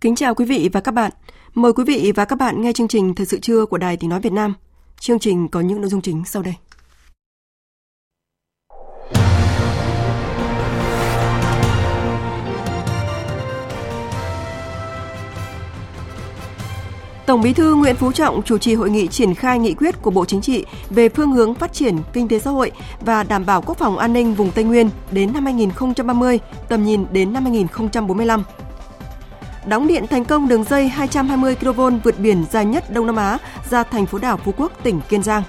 Kính chào quý vị và các bạn. Mời quý vị và các bạn nghe chương trình Thời sự trưa của Đài Tiếng Nói Việt Nam. Chương trình có những nội dung chính sau đây. Tổng Bí thư Nguyễn Phú Trọng chủ trì hội nghị triển khai nghị quyết của Bộ Chính trị về phương hướng phát triển kinh tế xã hội và đảm bảo quốc phòng an ninh vùng Tây Nguyên đến năm 2030, tầm nhìn đến năm 2045 đóng điện thành công đường dây 220 kV vượt biển dài nhất Đông Nam Á ra thành phố đảo Phú Quốc, tỉnh Kiên Giang.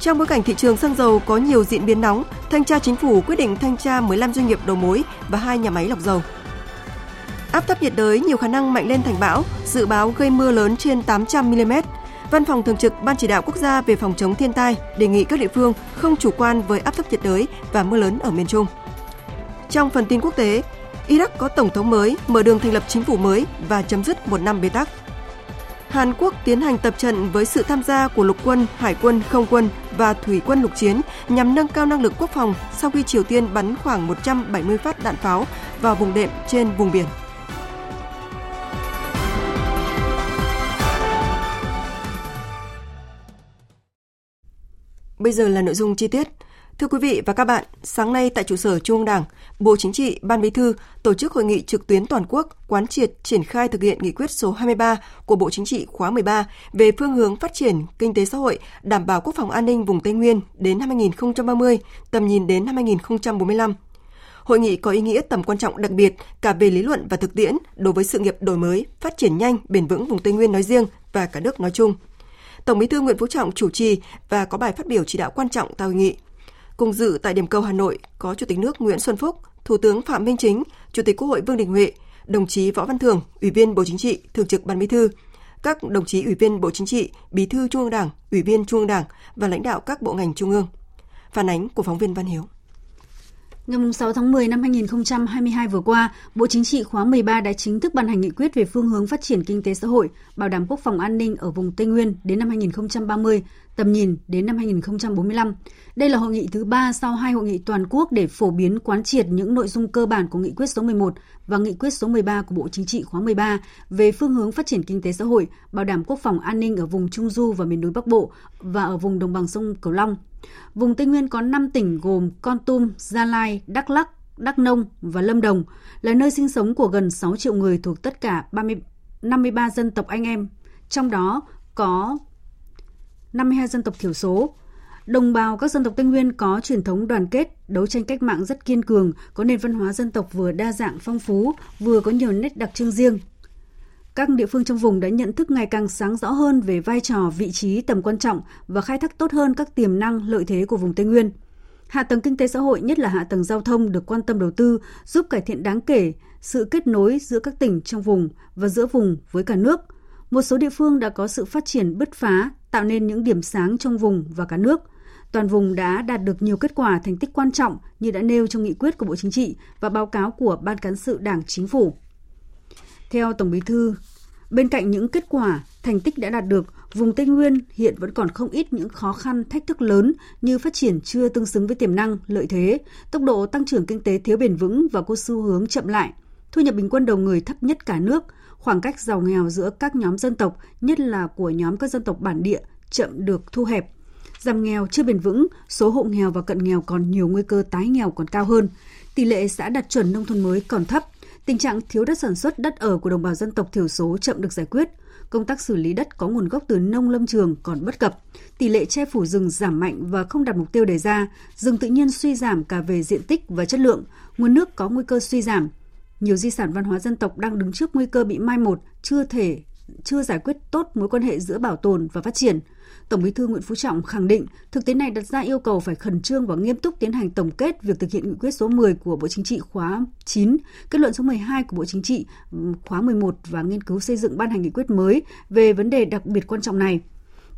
Trong bối cảnh thị trường xăng dầu có nhiều diễn biến nóng, thanh tra chính phủ quyết định thanh tra 15 doanh nghiệp đầu mối và hai nhà máy lọc dầu. Áp thấp nhiệt đới nhiều khả năng mạnh lên thành bão, dự báo gây mưa lớn trên 800 mm. Văn phòng Thường trực Ban Chỉ đạo Quốc gia về phòng chống thiên tai đề nghị các địa phương không chủ quan với áp thấp nhiệt đới và mưa lớn ở miền Trung. Trong phần tin quốc tế, Iraq có tổng thống mới, mở đường thành lập chính phủ mới và chấm dứt một năm bế tắc. Hàn Quốc tiến hành tập trận với sự tham gia của lục quân, hải quân, không quân và thủy quân lục chiến nhằm nâng cao năng lực quốc phòng sau khi Triều Tiên bắn khoảng 170 phát đạn pháo vào vùng đệm trên vùng biển. Bây giờ là nội dung chi tiết. Thưa quý vị và các bạn, sáng nay tại trụ sở Trung ương Đảng, Bộ Chính trị, Ban Bí thư tổ chức hội nghị trực tuyến toàn quốc quán triệt triển khai thực hiện nghị quyết số 23 của Bộ Chính trị khóa 13 về phương hướng phát triển kinh tế xã hội, đảm bảo quốc phòng an ninh vùng Tây Nguyên đến năm 2030, tầm nhìn đến năm 2045. Hội nghị có ý nghĩa tầm quan trọng đặc biệt cả về lý luận và thực tiễn đối với sự nghiệp đổi mới, phát triển nhanh, bền vững vùng Tây Nguyên nói riêng và cả nước nói chung. Tổng Bí thư Nguyễn Phú Trọng chủ trì và có bài phát biểu chỉ đạo quan trọng tại hội nghị. Cùng dự tại điểm cầu Hà Nội có Chủ tịch nước Nguyễn Xuân Phúc, Thủ tướng Phạm Minh Chính, Chủ tịch Quốc hội Vương Đình Huệ, đồng chí Võ Văn Thưởng, Ủy viên Bộ Chính trị, Thường trực Ban Bí thư, các đồng chí Ủy viên Bộ Chính trị, Bí thư Trung ương Đảng, Ủy viên Trung ương Đảng và lãnh đạo các bộ ngành trung ương. Phản ánh của phóng viên Văn Hiếu. Ngày 6 tháng 10 năm 2022 vừa qua, Bộ Chính trị khóa 13 đã chính thức ban hành nghị quyết về phương hướng phát triển kinh tế xã hội, bảo đảm quốc phòng an ninh ở vùng Tây Nguyên đến năm 2030, tầm nhìn đến năm 2045. Đây là hội nghị thứ ba sau hai hội nghị toàn quốc để phổ biến quán triệt những nội dung cơ bản của nghị quyết số 11 và nghị quyết số 13 của Bộ Chính trị khóa 13 về phương hướng phát triển kinh tế xã hội, bảo đảm quốc phòng an ninh ở vùng Trung Du và miền núi Bắc Bộ và ở vùng đồng bằng sông Cửu Long. Vùng Tây Nguyên có 5 tỉnh gồm Con Tum, Gia Lai, Đắk Lắk, Đắk Nông và Lâm Đồng, là nơi sinh sống của gần 6 triệu người thuộc tất cả 30, 53 dân tộc anh em, trong đó có 52 dân tộc thiểu số. Đồng bào các dân tộc Tây Nguyên có truyền thống đoàn kết, đấu tranh cách mạng rất kiên cường, có nền văn hóa dân tộc vừa đa dạng phong phú, vừa có nhiều nét đặc trưng riêng. Các địa phương trong vùng đã nhận thức ngày càng sáng rõ hơn về vai trò, vị trí, tầm quan trọng và khai thác tốt hơn các tiềm năng, lợi thế của vùng Tây Nguyên. Hạ tầng kinh tế xã hội, nhất là hạ tầng giao thông được quan tâm đầu tư, giúp cải thiện đáng kể sự kết nối giữa các tỉnh trong vùng và giữa vùng với cả nước. Một số địa phương đã có sự phát triển bứt phá, tạo nên những điểm sáng trong vùng và cả nước. Toàn vùng đã đạt được nhiều kết quả thành tích quan trọng như đã nêu trong nghị quyết của Bộ Chính trị và báo cáo của Ban cán sự Đảng Chính phủ. Theo Tổng Bí thư, bên cạnh những kết quả, thành tích đã đạt được, vùng Tây Nguyên hiện vẫn còn không ít những khó khăn, thách thức lớn như phát triển chưa tương xứng với tiềm năng, lợi thế, tốc độ tăng trưởng kinh tế thiếu bền vững và có xu hướng chậm lại, thu nhập bình quân đầu người thấp nhất cả nước, khoảng cách giàu nghèo giữa các nhóm dân tộc, nhất là của nhóm các dân tộc bản địa, chậm được thu hẹp. Giảm nghèo chưa bền vững, số hộ nghèo và cận nghèo còn nhiều nguy cơ tái nghèo còn cao hơn. Tỷ lệ xã đạt chuẩn nông thôn mới còn thấp. Tình trạng thiếu đất sản xuất, đất ở của đồng bào dân tộc thiểu số chậm được giải quyết. công tác xử lý đất có nguồn gốc từ nông lâm trường còn bất cập, tỷ lệ che phủ rừng giảm mạnh và không đạt mục tiêu đề ra, rừng tự nhiên suy giảm cả về diện tích và chất lượng, nguồn nước có nguy cơ suy giảm. Nhiều di sản văn hóa dân tộc đang đứng trước nguy cơ bị mai một, chưa thể chưa giải quyết tốt mối quan hệ giữa bảo tồn và phát triển. Tổng Bí thư Nguyễn Phú Trọng khẳng định thực tế này đặt ra yêu cầu phải khẩn trương và nghiêm túc tiến hành tổng kết việc thực hiện nghị quyết số 10 của Bộ Chính trị khóa 9, kết luận số 12 của Bộ Chính trị ừ, khóa 11 và nghiên cứu xây dựng ban hành nghị quyết mới về vấn đề đặc biệt quan trọng này.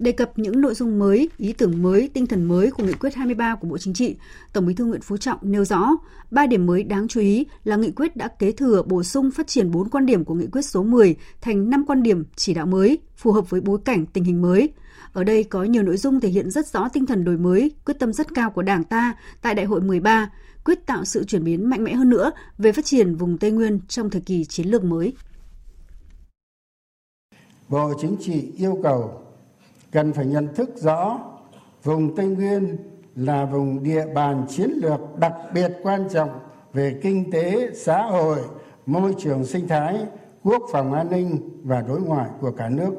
Đề cập những nội dung mới, ý tưởng mới, tinh thần mới của nghị quyết 23 của Bộ Chính trị, Tổng Bí thư Nguyễn Phú Trọng nêu rõ, ba điểm mới đáng chú ý là nghị quyết đã kế thừa bổ sung phát triển bốn quan điểm của nghị quyết số 10 thành 5 quan điểm chỉ đạo mới, phù hợp với bối cảnh tình hình mới. Ở đây có nhiều nội dung thể hiện rất rõ tinh thần đổi mới, quyết tâm rất cao của Đảng ta tại Đại hội 13, quyết tạo sự chuyển biến mạnh mẽ hơn nữa về phát triển vùng Tây Nguyên trong thời kỳ chiến lược mới. Bộ Chính trị yêu cầu cần phải nhận thức rõ vùng Tây Nguyên là vùng địa bàn chiến lược đặc biệt quan trọng về kinh tế, xã hội, môi trường sinh thái, quốc phòng an ninh và đối ngoại của cả nước.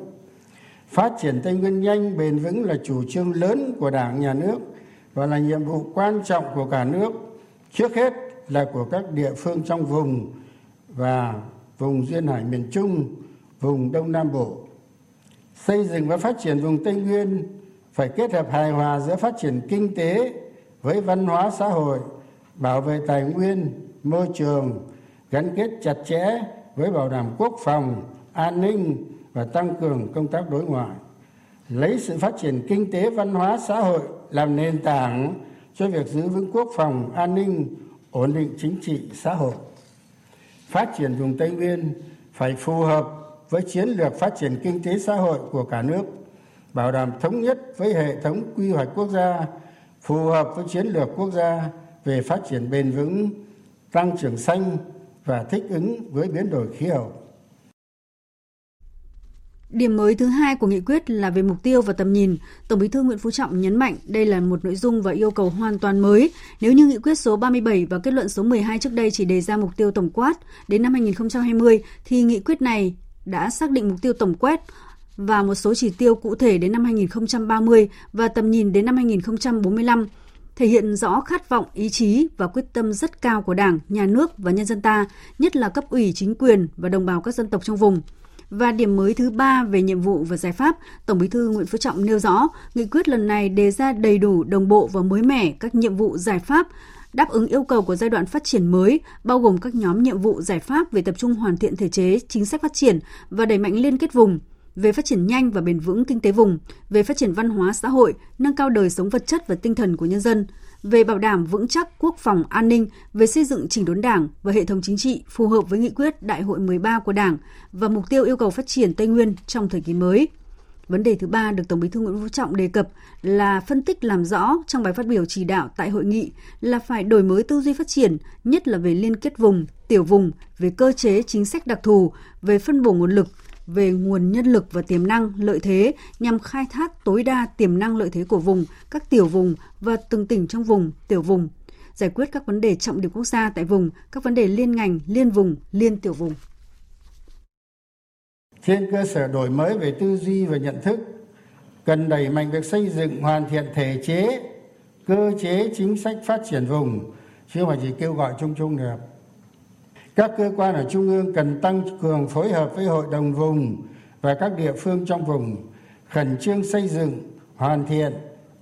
Phát triển Tây Nguyên nhanh, bền vững là chủ trương lớn của Đảng, Nhà nước và là nhiệm vụ quan trọng của cả nước. Trước hết là của các địa phương trong vùng và vùng duyên hải miền Trung, vùng Đông Nam Bộ xây dựng và phát triển vùng tây nguyên, phải kết hợp hài hòa giữa phát triển kinh tế với văn hóa xã hội, bảo vệ tài nguyên, môi trường, gắn kết chặt chẽ với bảo đảm quốc phòng, an ninh và tăng cường công tác đối ngoại. Lấy sự phát triển kinh tế văn hóa xã hội làm nền tảng cho việc giữ vững quốc phòng, an ninh, ổn định chính trị xã hội. Phát triển vùng tây nguyên phải phù hợp với chiến lược phát triển kinh tế xã hội của cả nước, bảo đảm thống nhất với hệ thống quy hoạch quốc gia, phù hợp với chiến lược quốc gia về phát triển bền vững, tăng trưởng xanh và thích ứng với biến đổi khí hậu Điểm mới thứ hai của nghị quyết là về mục tiêu và tầm nhìn. Tổng Bí thư Nguyễn Phú Trọng nhấn mạnh đây là một nội dung và yêu cầu hoàn toàn mới. Nếu như nghị quyết số 37 và kết luận số 12 trước đây chỉ đề ra mục tiêu tổng quát đến năm 2020 thì nghị quyết này đã xác định mục tiêu tổng quát và một số chỉ tiêu cụ thể đến năm 2030 và tầm nhìn đến năm 2045, thể hiện rõ khát vọng, ý chí và quyết tâm rất cao của Đảng, Nhà nước và nhân dân ta, nhất là cấp ủy chính quyền và đồng bào các dân tộc trong vùng. Và điểm mới thứ ba về nhiệm vụ và giải pháp, Tổng Bí thư Nguyễn Phú Trọng nêu rõ, nghị quyết lần này đề ra đầy đủ, đồng bộ và mới mẻ các nhiệm vụ giải pháp đáp ứng yêu cầu của giai đoạn phát triển mới, bao gồm các nhóm nhiệm vụ giải pháp về tập trung hoàn thiện thể chế, chính sách phát triển và đẩy mạnh liên kết vùng, về phát triển nhanh và bền vững kinh tế vùng, về phát triển văn hóa xã hội, nâng cao đời sống vật chất và tinh thần của nhân dân, về bảo đảm vững chắc quốc phòng an ninh, về xây dựng chỉnh đốn Đảng và hệ thống chính trị phù hợp với nghị quyết Đại hội 13 của Đảng và mục tiêu yêu cầu phát triển Tây Nguyên trong thời kỳ mới. Vấn đề thứ ba được Tổng Bí thư Nguyễn Phú Trọng đề cập là phân tích làm rõ trong bài phát biểu chỉ đạo tại hội nghị là phải đổi mới tư duy phát triển, nhất là về liên kết vùng, tiểu vùng, về cơ chế chính sách đặc thù, về phân bổ nguồn lực, về nguồn nhân lực và tiềm năng, lợi thế nhằm khai thác tối đa tiềm năng lợi thế của vùng, các tiểu vùng và từng tỉnh trong vùng, tiểu vùng, giải quyết các vấn đề trọng điểm quốc gia tại vùng, các vấn đề liên ngành, liên vùng, liên tiểu vùng trên cơ sở đổi mới về tư duy và nhận thức, cần đẩy mạnh việc xây dựng, hoàn thiện thể chế, cơ chế chính sách phát triển vùng, chứ không phải chỉ kêu gọi chung chung được. Các cơ quan ở trung ương cần tăng cường phối hợp với hội đồng vùng và các địa phương trong vùng, khẩn trương xây dựng, hoàn thiện,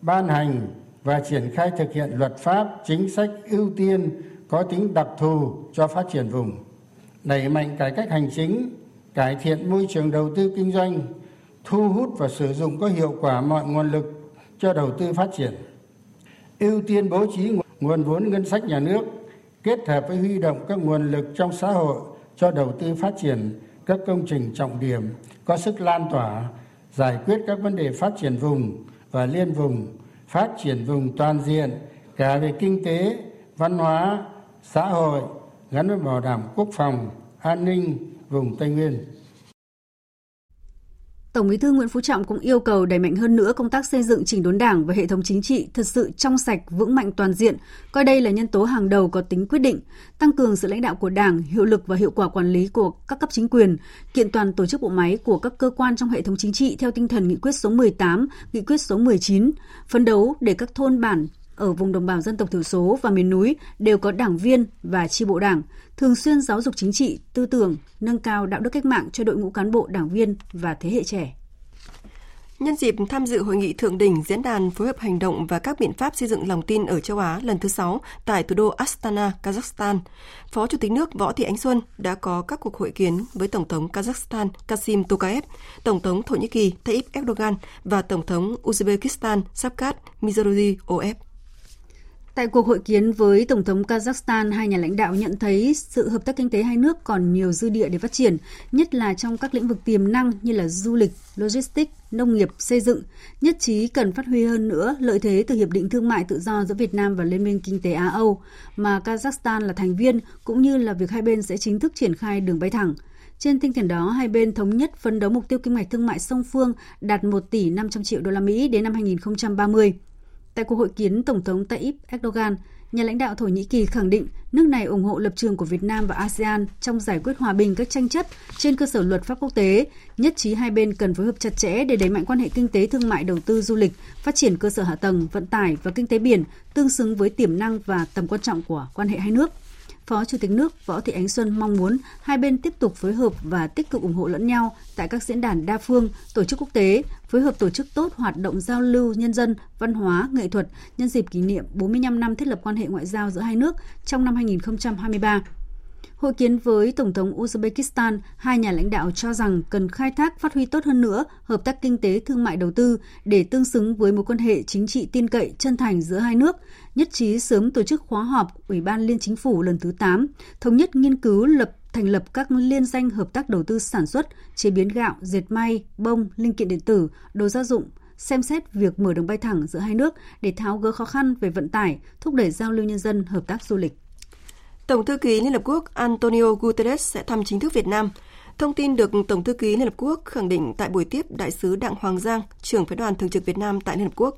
ban hành và triển khai thực hiện luật pháp, chính sách ưu tiên có tính đặc thù cho phát triển vùng. Đẩy mạnh cải cách hành chính cải thiện môi trường đầu tư kinh doanh, thu hút và sử dụng có hiệu quả mọi nguồn lực cho đầu tư phát triển. Ưu tiên bố trí nguồn vốn ngân sách nhà nước kết hợp với huy động các nguồn lực trong xã hội cho đầu tư phát triển các công trình trọng điểm có sức lan tỏa, giải quyết các vấn đề phát triển vùng và liên vùng, phát triển vùng toàn diện cả về kinh tế, văn hóa, xã hội gắn với bảo đảm quốc phòng, an ninh vùng Tây Nguyên. Tổng Bí thư Nguyễn Phú Trọng cũng yêu cầu đẩy mạnh hơn nữa công tác xây dựng chỉnh đốn Đảng và hệ thống chính trị thật sự trong sạch, vững mạnh toàn diện, coi đây là nhân tố hàng đầu có tính quyết định, tăng cường sự lãnh đạo của Đảng, hiệu lực và hiệu quả quản lý của các cấp chính quyền, kiện toàn tổ chức bộ máy của các cơ quan trong hệ thống chính trị theo tinh thần nghị quyết số 18, nghị quyết số 19, phấn đấu để các thôn bản, ở vùng đồng bào dân tộc thiểu số và miền núi đều có đảng viên và chi bộ đảng, thường xuyên giáo dục chính trị, tư tưởng, nâng cao đạo đức cách mạng cho đội ngũ cán bộ đảng viên và thế hệ trẻ. Nhân dịp tham dự hội nghị thượng đỉnh diễn đàn phối hợp hành động và các biện pháp xây dựng lòng tin ở châu Á lần thứ 6 tại thủ đô Astana, Kazakhstan, Phó Chủ tịch nước Võ Thị Ánh Xuân đã có các cuộc hội kiến với Tổng thống Kazakhstan Kasim Tokayev, Tổng thống Thổ Nhĩ Kỳ Tayyip Erdogan và Tổng thống Uzbekistan Shavkat Mirziyoyev. Tại cuộc hội kiến với Tổng thống Kazakhstan, hai nhà lãnh đạo nhận thấy sự hợp tác kinh tế hai nước còn nhiều dư địa để phát triển, nhất là trong các lĩnh vực tiềm năng như là du lịch, logistics, nông nghiệp, xây dựng. Nhất trí cần phát huy hơn nữa lợi thế từ Hiệp định Thương mại Tự do giữa Việt Nam và Liên minh Kinh tế Á-Âu, mà Kazakhstan là thành viên, cũng như là việc hai bên sẽ chính thức triển khai đường bay thẳng. Trên tinh thần đó, hai bên thống nhất phấn đấu mục tiêu kim ngạch thương mại song phương đạt 1 tỷ 500 triệu đô la Mỹ đến năm 2030. Tại cuộc hội kiến Tổng thống Tayyip Erdogan, nhà lãnh đạo Thổ Nhĩ Kỳ khẳng định nước này ủng hộ lập trường của Việt Nam và ASEAN trong giải quyết hòa bình các tranh chấp trên cơ sở luật pháp quốc tế, nhất trí hai bên cần phối hợp chặt chẽ để đẩy mạnh quan hệ kinh tế thương mại đầu tư du lịch, phát triển cơ sở hạ tầng, vận tải và kinh tế biển tương xứng với tiềm năng và tầm quan trọng của quan hệ hai nước. Phó Chủ tịch nước Võ Thị Ánh Xuân mong muốn hai bên tiếp tục phối hợp và tích cực ủng hộ lẫn nhau tại các diễn đàn đa phương, tổ chức quốc tế, phối hợp tổ chức tốt hoạt động giao lưu nhân dân, văn hóa, nghệ thuật nhân dịp kỷ niệm 45 năm thiết lập quan hệ ngoại giao giữa hai nước trong năm 2023. Hội kiến với Tổng thống Uzbekistan, hai nhà lãnh đạo cho rằng cần khai thác phát huy tốt hơn nữa hợp tác kinh tế thương mại đầu tư để tương xứng với mối quan hệ chính trị tin cậy chân thành giữa hai nước, nhất trí sớm tổ chức khóa họp Ủy ban Liên Chính phủ lần thứ 8, thống nhất nghiên cứu lập thành lập các liên danh hợp tác đầu tư sản xuất, chế biến gạo, dệt may, bông, linh kiện điện tử, đồ gia dụng, xem xét việc mở đường bay thẳng giữa hai nước để tháo gỡ khó khăn về vận tải, thúc đẩy giao lưu nhân dân, hợp tác du lịch. Tổng thư ký Liên Hợp Quốc Antonio Guterres sẽ thăm chính thức Việt Nam. Thông tin được Tổng thư ký Liên Hợp Quốc khẳng định tại buổi tiếp Đại sứ Đặng Hoàng Giang, trưởng phái đoàn thường trực Việt Nam tại Liên Hợp Quốc.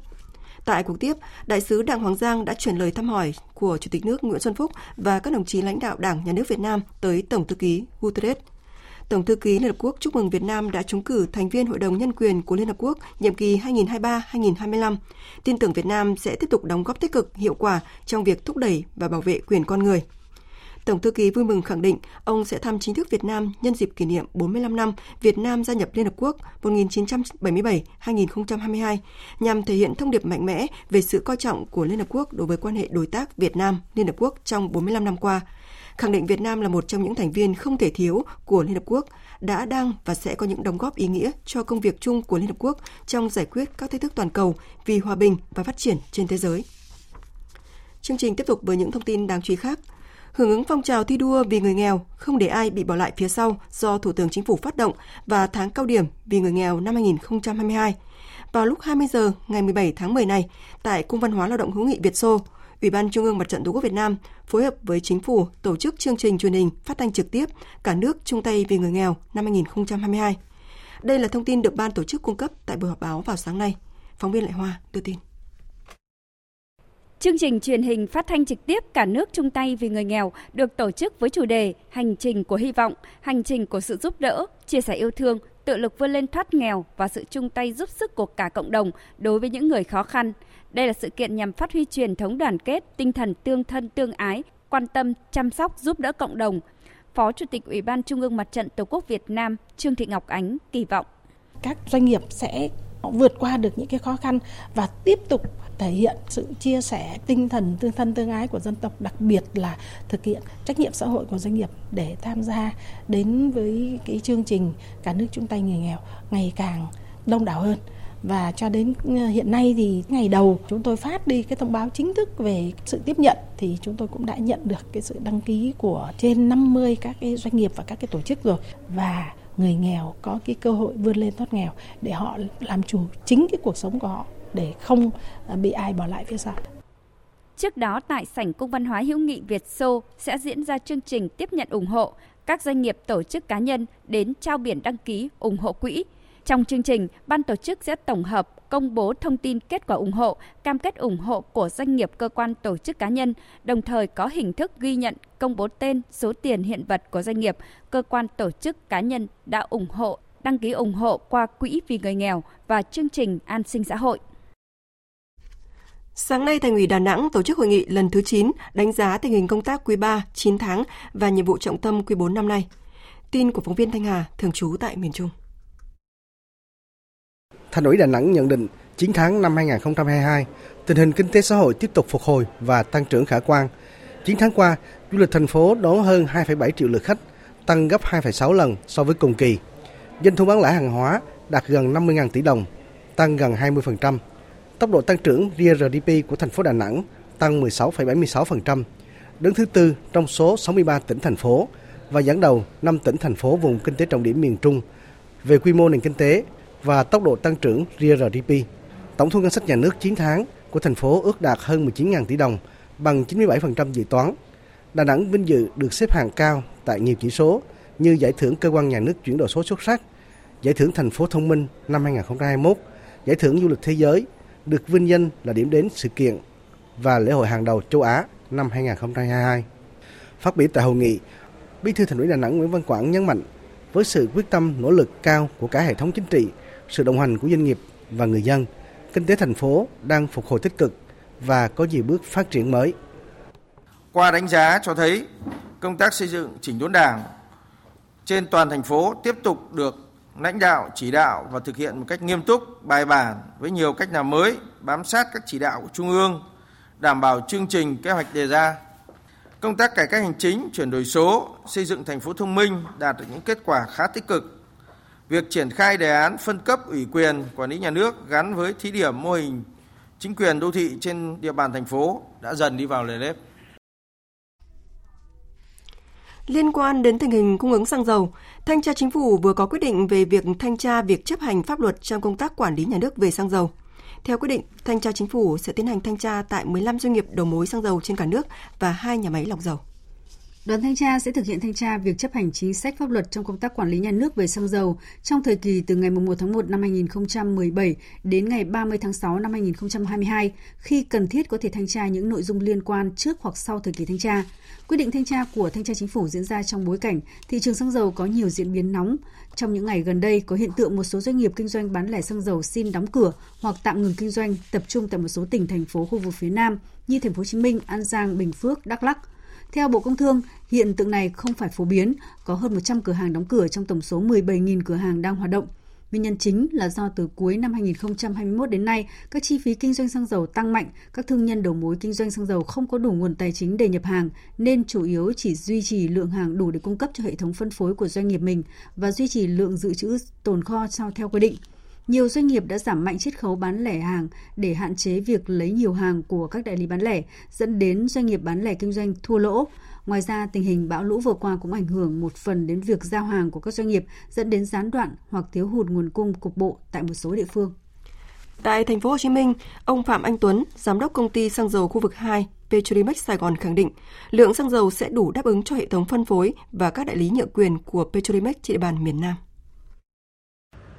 Tại cuộc tiếp, Đại sứ Đặng Hoàng Giang đã chuyển lời thăm hỏi của Chủ tịch nước Nguyễn Xuân Phúc và các đồng chí lãnh đạo Đảng, Nhà nước Việt Nam tới Tổng thư ký Guterres. Tổng thư ký Liên Hợp Quốc chúc mừng Việt Nam đã trúng cử thành viên Hội đồng Nhân quyền của Liên Hợp Quốc nhiệm kỳ 2023-2025. Tin tưởng Việt Nam sẽ tiếp tục đóng góp tích cực, hiệu quả trong việc thúc đẩy và bảo vệ quyền con người. Tổng thư ký vui mừng khẳng định ông sẽ thăm chính thức Việt Nam nhân dịp kỷ niệm 45 năm Việt Nam gia nhập Liên Hợp Quốc 1977-2022 nhằm thể hiện thông điệp mạnh mẽ về sự coi trọng của Liên Hợp Quốc đối với quan hệ đối tác Việt Nam-Liên Hợp Quốc trong 45 năm qua khẳng định Việt Nam là một trong những thành viên không thể thiếu của Liên Hợp Quốc, đã đang và sẽ có những đóng góp ý nghĩa cho công việc chung của Liên Hợp Quốc trong giải quyết các thách thức toàn cầu vì hòa bình và phát triển trên thế giới. Chương trình tiếp tục với những thông tin đáng chú ý khác hưởng ứng phong trào thi đua vì người nghèo, không để ai bị bỏ lại phía sau do Thủ tướng Chính phủ phát động và tháng cao điểm vì người nghèo năm 2022. Vào lúc 20 giờ ngày 17 tháng 10 này, tại Cung văn hóa lao động hữu nghị Việt Xô, Ủy ban Trung ương Mặt trận Tổ quốc Việt Nam phối hợp với chính phủ tổ chức chương trình truyền hình phát thanh trực tiếp Cả nước chung tay vì người nghèo năm 2022. Đây là thông tin được ban tổ chức cung cấp tại buổi họp báo vào sáng nay. Phóng viên Lại Hoa đưa tin. Chương trình truyền hình phát thanh trực tiếp cả nước chung tay vì người nghèo được tổ chức với chủ đề Hành trình của hy vọng, hành trình của sự giúp đỡ, chia sẻ yêu thương, tự lực vươn lên thoát nghèo và sự chung tay giúp sức của cả cộng đồng đối với những người khó khăn. Đây là sự kiện nhằm phát huy truyền thống đoàn kết, tinh thần tương thân tương ái, quan tâm, chăm sóc, giúp đỡ cộng đồng. Phó Chủ tịch Ủy ban Trung ương Mặt trận Tổ quốc Việt Nam Trương Thị Ngọc Ánh kỳ vọng các doanh nghiệp sẽ vượt qua được những cái khó khăn và tiếp tục thể hiện sự chia sẻ tinh thần, tương thân tương ái của dân tộc, đặc biệt là thực hiện trách nhiệm xã hội của doanh nghiệp để tham gia đến với cái chương trình cả nước chung tay người nghèo ngày càng đông đảo hơn. Và cho đến ờ, hiện nay thì ngày đầu chúng tôi phát đi cái thông báo chính thức về sự tiếp nhận thì chúng tôi cũng đã nhận được cái sự đăng ký của trên 50 các cái doanh nghiệp và các cái tổ chức rồi. Và người nghèo có cái cơ hội vươn lên thoát nghèo để họ làm chủ chính cái cuộc sống của họ để không à, bị ai bỏ lại phía sau. Trước đó tại sảnh cung văn hóa hữu nghị Việt Xô sẽ diễn ra chương trình tiếp nhận ủng hộ các doanh nghiệp tổ chức cá nhân đến trao biển đăng ký ủng hộ quỹ. Trong chương trình, ban tổ chức sẽ tổng hợp công bố thông tin kết quả ủng hộ, cam kết ủng hộ của doanh nghiệp, cơ quan, tổ chức cá nhân, đồng thời có hình thức ghi nhận, công bố tên, số tiền hiện vật của doanh nghiệp, cơ quan, tổ chức cá nhân đã ủng hộ, đăng ký ủng hộ qua Quỹ vì người nghèo và chương trình an sinh xã hội. Sáng nay, Thành ủy Đà Nẵng tổ chức hội nghị lần thứ 9 đánh giá tình hình công tác quý 3, 9 tháng và nhiệm vụ trọng tâm quý 4 năm nay. Tin của phóng viên Thanh Hà, thường trú tại miền Trung. Thành ủy Đà Nẵng nhận định 9 tháng năm 2022, tình hình kinh tế xã hội tiếp tục phục hồi và tăng trưởng khả quan. 9 tháng qua, du lịch thành phố đón hơn 2,7 triệu lượt khách, tăng gấp 2,6 lần so với cùng kỳ. Doanh thu bán lẻ hàng hóa đạt gần 50.000 tỷ đồng, tăng gần 20%. Tốc độ tăng trưởng GRDP của thành phố Đà Nẵng tăng 16,76%, đứng thứ tư trong số 63 tỉnh thành phố và dẫn đầu 5 tỉnh thành phố vùng kinh tế trọng điểm miền Trung về quy mô nền kinh tế và tốc độ tăng trưởng GRDP. Tổng thu ngân sách nhà nước 9 tháng của thành phố ước đạt hơn 19.000 tỷ đồng, bằng 97% dự toán. Đà Nẵng vinh dự được xếp hạng cao tại nhiều chỉ số như giải thưởng cơ quan nhà nước chuyển đổi số xuất sắc, giải thưởng thành phố thông minh năm 2021, giải thưởng du lịch thế giới, được vinh danh là điểm đến sự kiện và lễ hội hàng đầu châu Á năm 2022. Phát biểu tại hội nghị, Bí thư Thành ủy Đà Nẵng Nguyễn Văn Quảng nhấn mạnh với sự quyết tâm nỗ lực cao của cả hệ thống chính trị, sự đồng hành của doanh nghiệp và người dân, kinh tế thành phố đang phục hồi tích cực và có nhiều bước phát triển mới. Qua đánh giá cho thấy công tác xây dựng chỉnh đốn Đảng trên toàn thành phố tiếp tục được lãnh đạo chỉ đạo và thực hiện một cách nghiêm túc, bài bản với nhiều cách làm mới, bám sát các chỉ đạo của Trung ương, đảm bảo chương trình kế hoạch đề ra. Công tác cải cách hành chính, chuyển đổi số, xây dựng thành phố thông minh đạt được những kết quả khá tích cực. Việc triển khai đề án phân cấp ủy quyền quản lý nhà nước gắn với thí điểm mô hình chính quyền đô thị trên địa bàn thành phố đã dần đi vào lề nếp. Liên quan đến tình hình cung ứng xăng dầu, Thanh tra Chính phủ vừa có quyết định về việc thanh tra việc chấp hành pháp luật trong công tác quản lý nhà nước về xăng dầu. Theo quyết định, Thanh tra Chính phủ sẽ tiến hành thanh tra tại 15 doanh nghiệp đầu mối xăng dầu trên cả nước và hai nhà máy lọc dầu. Đoàn thanh tra sẽ thực hiện thanh tra việc chấp hành chính sách pháp luật trong công tác quản lý nhà nước về xăng dầu trong thời kỳ từ ngày 1 tháng 1 năm 2017 đến ngày 30 tháng 6 năm 2022, khi cần thiết có thể thanh tra những nội dung liên quan trước hoặc sau thời kỳ thanh tra. Quyết định thanh tra của thanh tra chính phủ diễn ra trong bối cảnh thị trường xăng dầu có nhiều diễn biến nóng. Trong những ngày gần đây có hiện tượng một số doanh nghiệp kinh doanh bán lẻ xăng dầu xin đóng cửa hoặc tạm ngừng kinh doanh tập trung tại một số tỉnh thành phố khu vực phía Nam như thành phố Hồ Chí Minh, An Giang, Bình Phước, Đắk Lắk. Theo Bộ Công Thương, hiện tượng này không phải phổ biến, có hơn 100 cửa hàng đóng cửa trong tổng số 17.000 cửa hàng đang hoạt động. Nguyên nhân chính là do từ cuối năm 2021 đến nay, các chi phí kinh doanh xăng dầu tăng mạnh, các thương nhân đầu mối kinh doanh xăng dầu không có đủ nguồn tài chính để nhập hàng, nên chủ yếu chỉ duy trì lượng hàng đủ để cung cấp cho hệ thống phân phối của doanh nghiệp mình và duy trì lượng dự trữ tồn kho sao theo quy định. Nhiều doanh nghiệp đã giảm mạnh chiết khấu bán lẻ hàng để hạn chế việc lấy nhiều hàng của các đại lý bán lẻ, dẫn đến doanh nghiệp bán lẻ kinh doanh thua lỗ. Ngoài ra, tình hình bão lũ vừa qua cũng ảnh hưởng một phần đến việc giao hàng của các doanh nghiệp, dẫn đến gián đoạn hoặc thiếu hụt nguồn cung cục bộ tại một số địa phương. Tại thành phố Hồ Chí Minh, ông Phạm Anh Tuấn, giám đốc công ty xăng dầu khu vực 2 Petrolimex Sài Gòn khẳng định, lượng xăng dầu sẽ đủ đáp ứng cho hệ thống phân phối và các đại lý nhượng quyền của Petrolimex trên địa bàn miền Nam.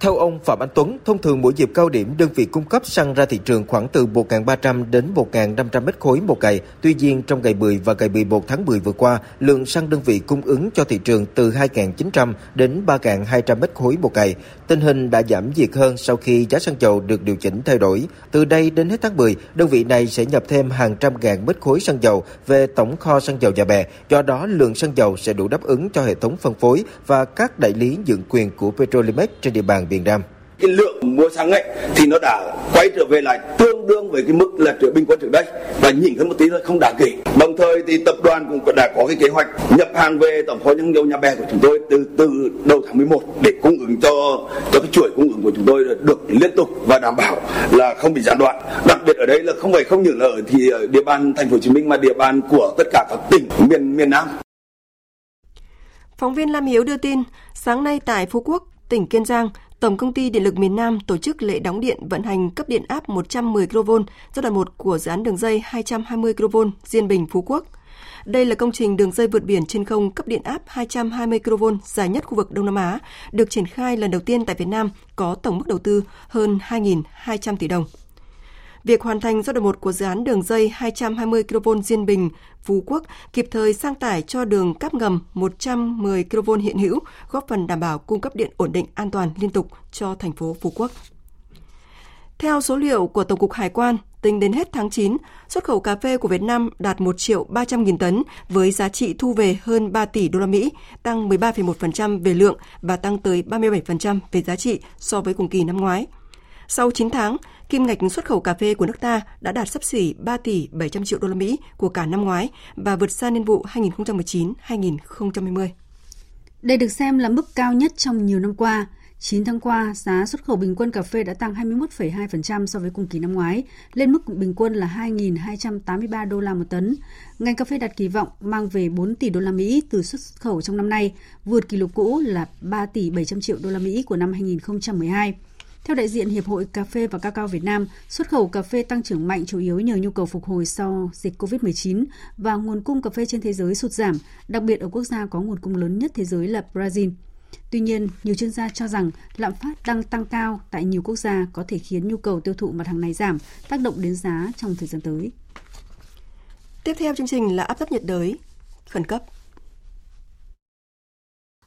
Theo ông Phạm Anh Tuấn, thông thường mỗi dịp cao điểm đơn vị cung cấp xăng ra thị trường khoảng từ 1.300 đến 1.500 mét khối một ngày. Tuy nhiên, trong ngày 10 và ngày 11 tháng 10 vừa qua, lượng xăng đơn vị cung ứng cho thị trường từ 2.900 đến 3.200 mét khối một ngày. Tình hình đã giảm nhiệt hơn sau khi giá xăng dầu được điều chỉnh thay đổi. Từ đây đến hết tháng 10, đơn vị này sẽ nhập thêm hàng trăm ngàn mét khối xăng dầu về tổng kho xăng dầu nhà bè. Do đó, lượng xăng dầu sẽ đủ đáp ứng cho hệ thống phân phối và các đại lý nhượng quyền của Petrolimex trên địa bàn miền Nam. Cái lượng mua xăng ấy thì nó đã quay trở về lại tương đương với cái mức là trở bình quân trước đây và nhỉnh hơn một tí thôi không đáng kể. Đồng thời thì tập đoàn cũng đã có cái kế hoạch nhập hàng về tổng kho xăng dầu nhà bè của chúng tôi từ từ đầu tháng 11 để cung ứng cho cho cái chuỗi cung ứng của chúng tôi được liên tục và đảm bảo là không bị gián đoạn. Đặc biệt ở đây là không phải không những là ở thì địa bàn thành phố Hồ Chí Minh mà địa bàn của tất cả các tỉnh miền miền Nam. Phóng viên Lam Hiếu đưa tin, sáng nay tại Phú Quốc, tỉnh Kiên Giang, Tổng công ty Điện lực miền Nam tổ chức lễ đóng điện vận hành cấp điện áp 110 kV giai đoạn 1 của dự án đường dây 220 kV Diên Bình Phú Quốc. Đây là công trình đường dây vượt biển trên không cấp điện áp 220 kV dài nhất khu vực Đông Nam Á, được triển khai lần đầu tiên tại Việt Nam, có tổng mức đầu tư hơn 2.200 tỷ đồng. Việc hoàn thành giai đoạn 1 của dự án đường dây 220 kV Diên Bình, Phú Quốc kịp thời sang tải cho đường cáp ngầm 110 kV hiện hữu, góp phần đảm bảo cung cấp điện ổn định, an toàn, liên tục cho thành phố Phú Quốc. Theo số liệu của Tổng cục Hải quan, tính đến hết tháng 9, xuất khẩu cà phê của Việt Nam đạt 1 triệu 300 nghìn tấn với giá trị thu về hơn 3 tỷ đô la Mỹ, tăng 13,1% về lượng và tăng tới 37% về giá trị so với cùng kỳ năm ngoái. Sau 9 tháng, kim ngạch xuất khẩu cà phê của nước ta đã đạt sấp xỉ 3 tỷ 700 triệu đô la Mỹ của cả năm ngoái và vượt xa niên vụ 2019-2020. Đây được xem là mức cao nhất trong nhiều năm qua. 9 tháng qua, giá xuất khẩu bình quân cà phê đã tăng 21,2% so với cùng kỳ năm ngoái, lên mức bình quân là 2.283 đô la một tấn. Ngành cà phê đặt kỳ vọng mang về 4 tỷ đô la Mỹ từ xuất khẩu trong năm nay, vượt kỷ lục cũ là 3 tỷ 700 triệu đô la Mỹ của năm 2012. Theo đại diện Hiệp hội Cà phê và Cacao Việt Nam, xuất khẩu cà phê tăng trưởng mạnh chủ yếu nhờ nhu cầu phục hồi sau dịch COVID-19 và nguồn cung cà phê trên thế giới sụt giảm, đặc biệt ở quốc gia có nguồn cung lớn nhất thế giới là Brazil. Tuy nhiên, nhiều chuyên gia cho rằng lạm phát đang tăng cao tại nhiều quốc gia có thể khiến nhu cầu tiêu thụ mặt hàng này giảm, tác động đến giá trong thời gian tới. Tiếp theo chương trình là áp thấp nhiệt đới khẩn cấp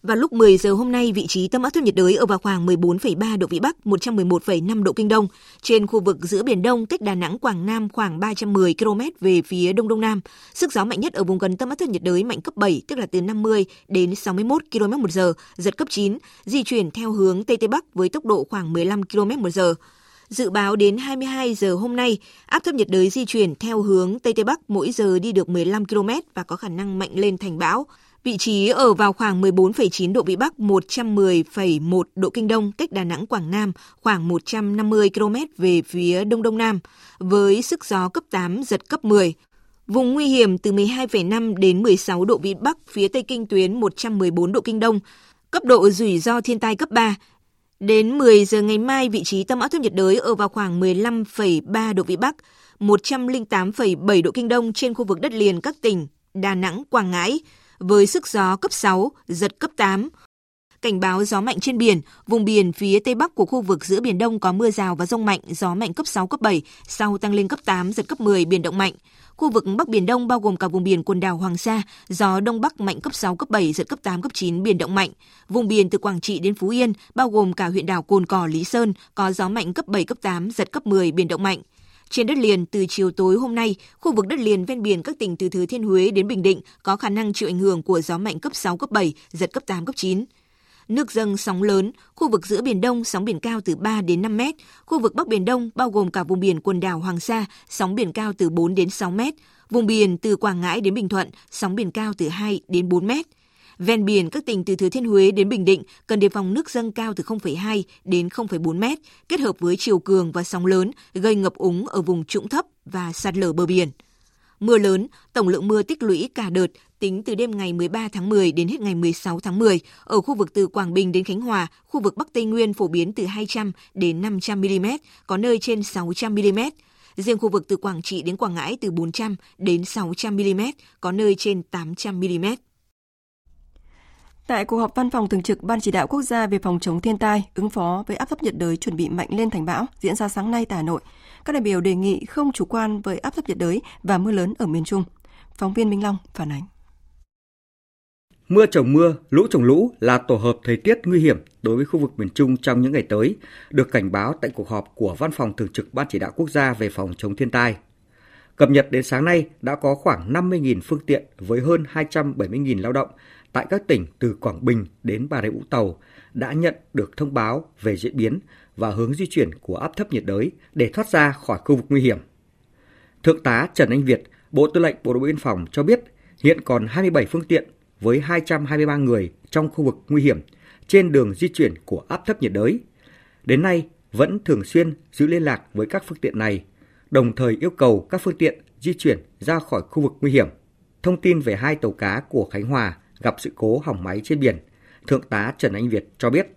và lúc 10 giờ hôm nay, vị trí tâm áp thấp nhiệt đới ở vào khoảng 14,3 độ Vĩ Bắc, 111,5 độ Kinh Đông, trên khu vực giữa Biển Đông, cách Đà Nẵng, Quảng Nam khoảng 310 km về phía Đông Đông Nam. Sức gió mạnh nhất ở vùng gần tâm áp thấp nhiệt đới mạnh cấp 7, tức là từ 50 đến 61 km một giờ, giật cấp 9, di chuyển theo hướng Tây Tây Bắc với tốc độ khoảng 15 km một giờ. Dự báo đến 22 giờ hôm nay, áp thấp nhiệt đới di chuyển theo hướng Tây Tây Bắc mỗi giờ đi được 15 km và có khả năng mạnh lên thành bão. Vị trí ở vào khoảng 14,9 độ Vĩ Bắc, 110,1 độ Kinh Đông, cách Đà Nẵng, Quảng Nam, khoảng 150 km về phía Đông Đông Nam, với sức gió cấp 8, giật cấp 10. Vùng nguy hiểm từ 12,5 đến 16 độ Vĩ Bắc, phía Tây Kinh tuyến 114 độ Kinh Đông, cấp độ rủi ro thiên tai cấp 3. Đến 10 giờ ngày mai, vị trí tâm áp thấp nhiệt đới ở vào khoảng 15,3 độ Vĩ Bắc, 108,7 độ Kinh Đông trên khu vực đất liền các tỉnh Đà Nẵng, Quảng Ngãi, với sức gió cấp 6, giật cấp 8. Cảnh báo gió mạnh trên biển, vùng biển phía tây bắc của khu vực giữa Biển Đông có mưa rào và rông mạnh, gió mạnh cấp 6, cấp 7, sau tăng lên cấp 8, giật cấp 10, biển động mạnh. Khu vực Bắc Biển Đông bao gồm cả vùng biển quần đảo Hoàng Sa, gió Đông Bắc mạnh cấp 6, cấp 7, giật cấp 8, cấp 9, biển động mạnh. Vùng biển từ Quảng Trị đến Phú Yên, bao gồm cả huyện đảo Cồn Cỏ, Lý Sơn, có gió mạnh cấp 7, cấp 8, giật cấp 10, biển động mạnh. Trên đất liền, từ chiều tối hôm nay, khu vực đất liền ven biển các tỉnh từ Thừa Thiên Huế đến Bình Định có khả năng chịu ảnh hưởng của gió mạnh cấp 6, cấp 7, giật cấp 8, cấp 9. Nước dâng sóng lớn, khu vực giữa Biển Đông sóng biển cao từ 3 đến 5 mét, khu vực Bắc Biển Đông bao gồm cả vùng biển quần đảo Hoàng Sa, sóng biển cao từ 4 đến 6 mét, vùng biển từ Quảng Ngãi đến Bình Thuận, sóng biển cao từ 2 đến 4 mét. Ven biển các tỉnh từ Thừa Thiên Huế đến Bình Định cần đề phòng nước dâng cao từ 0,2 đến 0,4 mét, kết hợp với chiều cường và sóng lớn gây ngập úng ở vùng trũng thấp và sạt lở bờ biển. Mưa lớn, tổng lượng mưa tích lũy cả đợt tính từ đêm ngày 13 tháng 10 đến hết ngày 16 tháng 10 ở khu vực từ Quảng Bình đến Khánh Hòa, khu vực Bắc Tây Nguyên phổ biến từ 200 đến 500 mm, có nơi trên 600 mm. Riêng khu vực từ Quảng Trị đến Quảng Ngãi từ 400 đến 600 mm, có nơi trên 800 mm. Tại cuộc họp văn phòng thường trực Ban chỉ đạo quốc gia về phòng chống thiên tai, ứng phó với áp thấp nhiệt đới chuẩn bị mạnh lên thành bão diễn ra sáng nay tại Hà Nội, các đại biểu đề nghị không chủ quan với áp thấp nhiệt đới và mưa lớn ở miền Trung. Phóng viên Minh Long phản ánh. Mưa trồng mưa, lũ trồng lũ là tổ hợp thời tiết nguy hiểm đối với khu vực miền Trung trong những ngày tới, được cảnh báo tại cuộc họp của Văn phòng Thường trực Ban Chỉ đạo Quốc gia về phòng chống thiên tai. Cập nhật đến sáng nay đã có khoảng 50.000 phương tiện với hơn 270.000 lao động tại các tỉnh từ Quảng Bình đến Bà Rịa Vũng Tàu đã nhận được thông báo về diễn biến và hướng di chuyển của áp thấp nhiệt đới để thoát ra khỏi khu vực nguy hiểm. Thượng tá Trần Anh Việt, Bộ Tư lệnh Bộ đội Biên phòng cho biết hiện còn 27 phương tiện với 223 người trong khu vực nguy hiểm trên đường di chuyển của áp thấp nhiệt đới. Đến nay vẫn thường xuyên giữ liên lạc với các phương tiện này, đồng thời yêu cầu các phương tiện di chuyển ra khỏi khu vực nguy hiểm. Thông tin về hai tàu cá của Khánh Hòa gặp sự cố hỏng máy trên biển, Thượng tá Trần Anh Việt cho biết.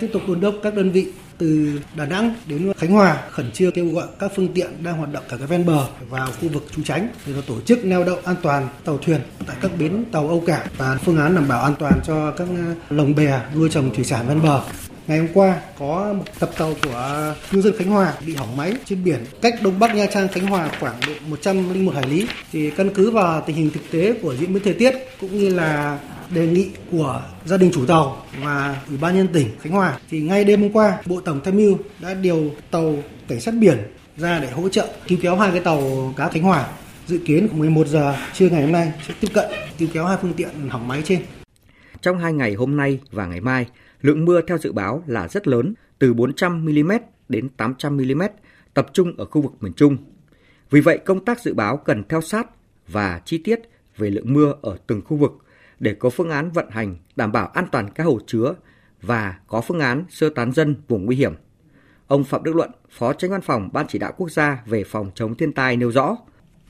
Tiếp tục đôn đốc các đơn vị từ Đà Nẵng đến Khánh Hòa khẩn trương kêu gọi các phương tiện đang hoạt động ở các ven bờ vào khu vực trú tránh để tổ chức neo đậu an toàn tàu thuyền tại các bến tàu âu cả và phương án đảm bảo an toàn cho các lồng bè nuôi trồng thủy sản ven bờ. Ngày hôm qua có một tập tàu của ngư dân Khánh Hòa bị hỏng máy trên biển cách đông bắc Nha Trang Khánh Hòa khoảng độ 101 hải lý. Thì căn cứ vào tình hình thực tế của diễn biến thời tiết cũng như là đề nghị của gia đình chủ tàu và ủy ban nhân tỉnh Khánh Hòa thì ngay đêm hôm qua Bộ Tổng tham mưu đã điều tàu cảnh sát biển ra để hỗ trợ cứu kéo hai cái tàu cá Khánh Hòa dự kiến 11 giờ trưa ngày hôm nay sẽ tiếp cận cứu kéo hai phương tiện hỏng máy trên. Trong hai ngày hôm nay và ngày mai, lượng mưa theo dự báo là rất lớn, từ 400 mm đến 800 mm, tập trung ở khu vực miền Trung. Vì vậy, công tác dự báo cần theo sát và chi tiết về lượng mưa ở từng khu vực để có phương án vận hành đảm bảo an toàn các hồ chứa và có phương án sơ tán dân vùng nguy hiểm. Ông Phạm Đức Luận, Phó Tránh Văn phòng Ban Chỉ đạo Quốc gia về phòng chống thiên tai nêu rõ.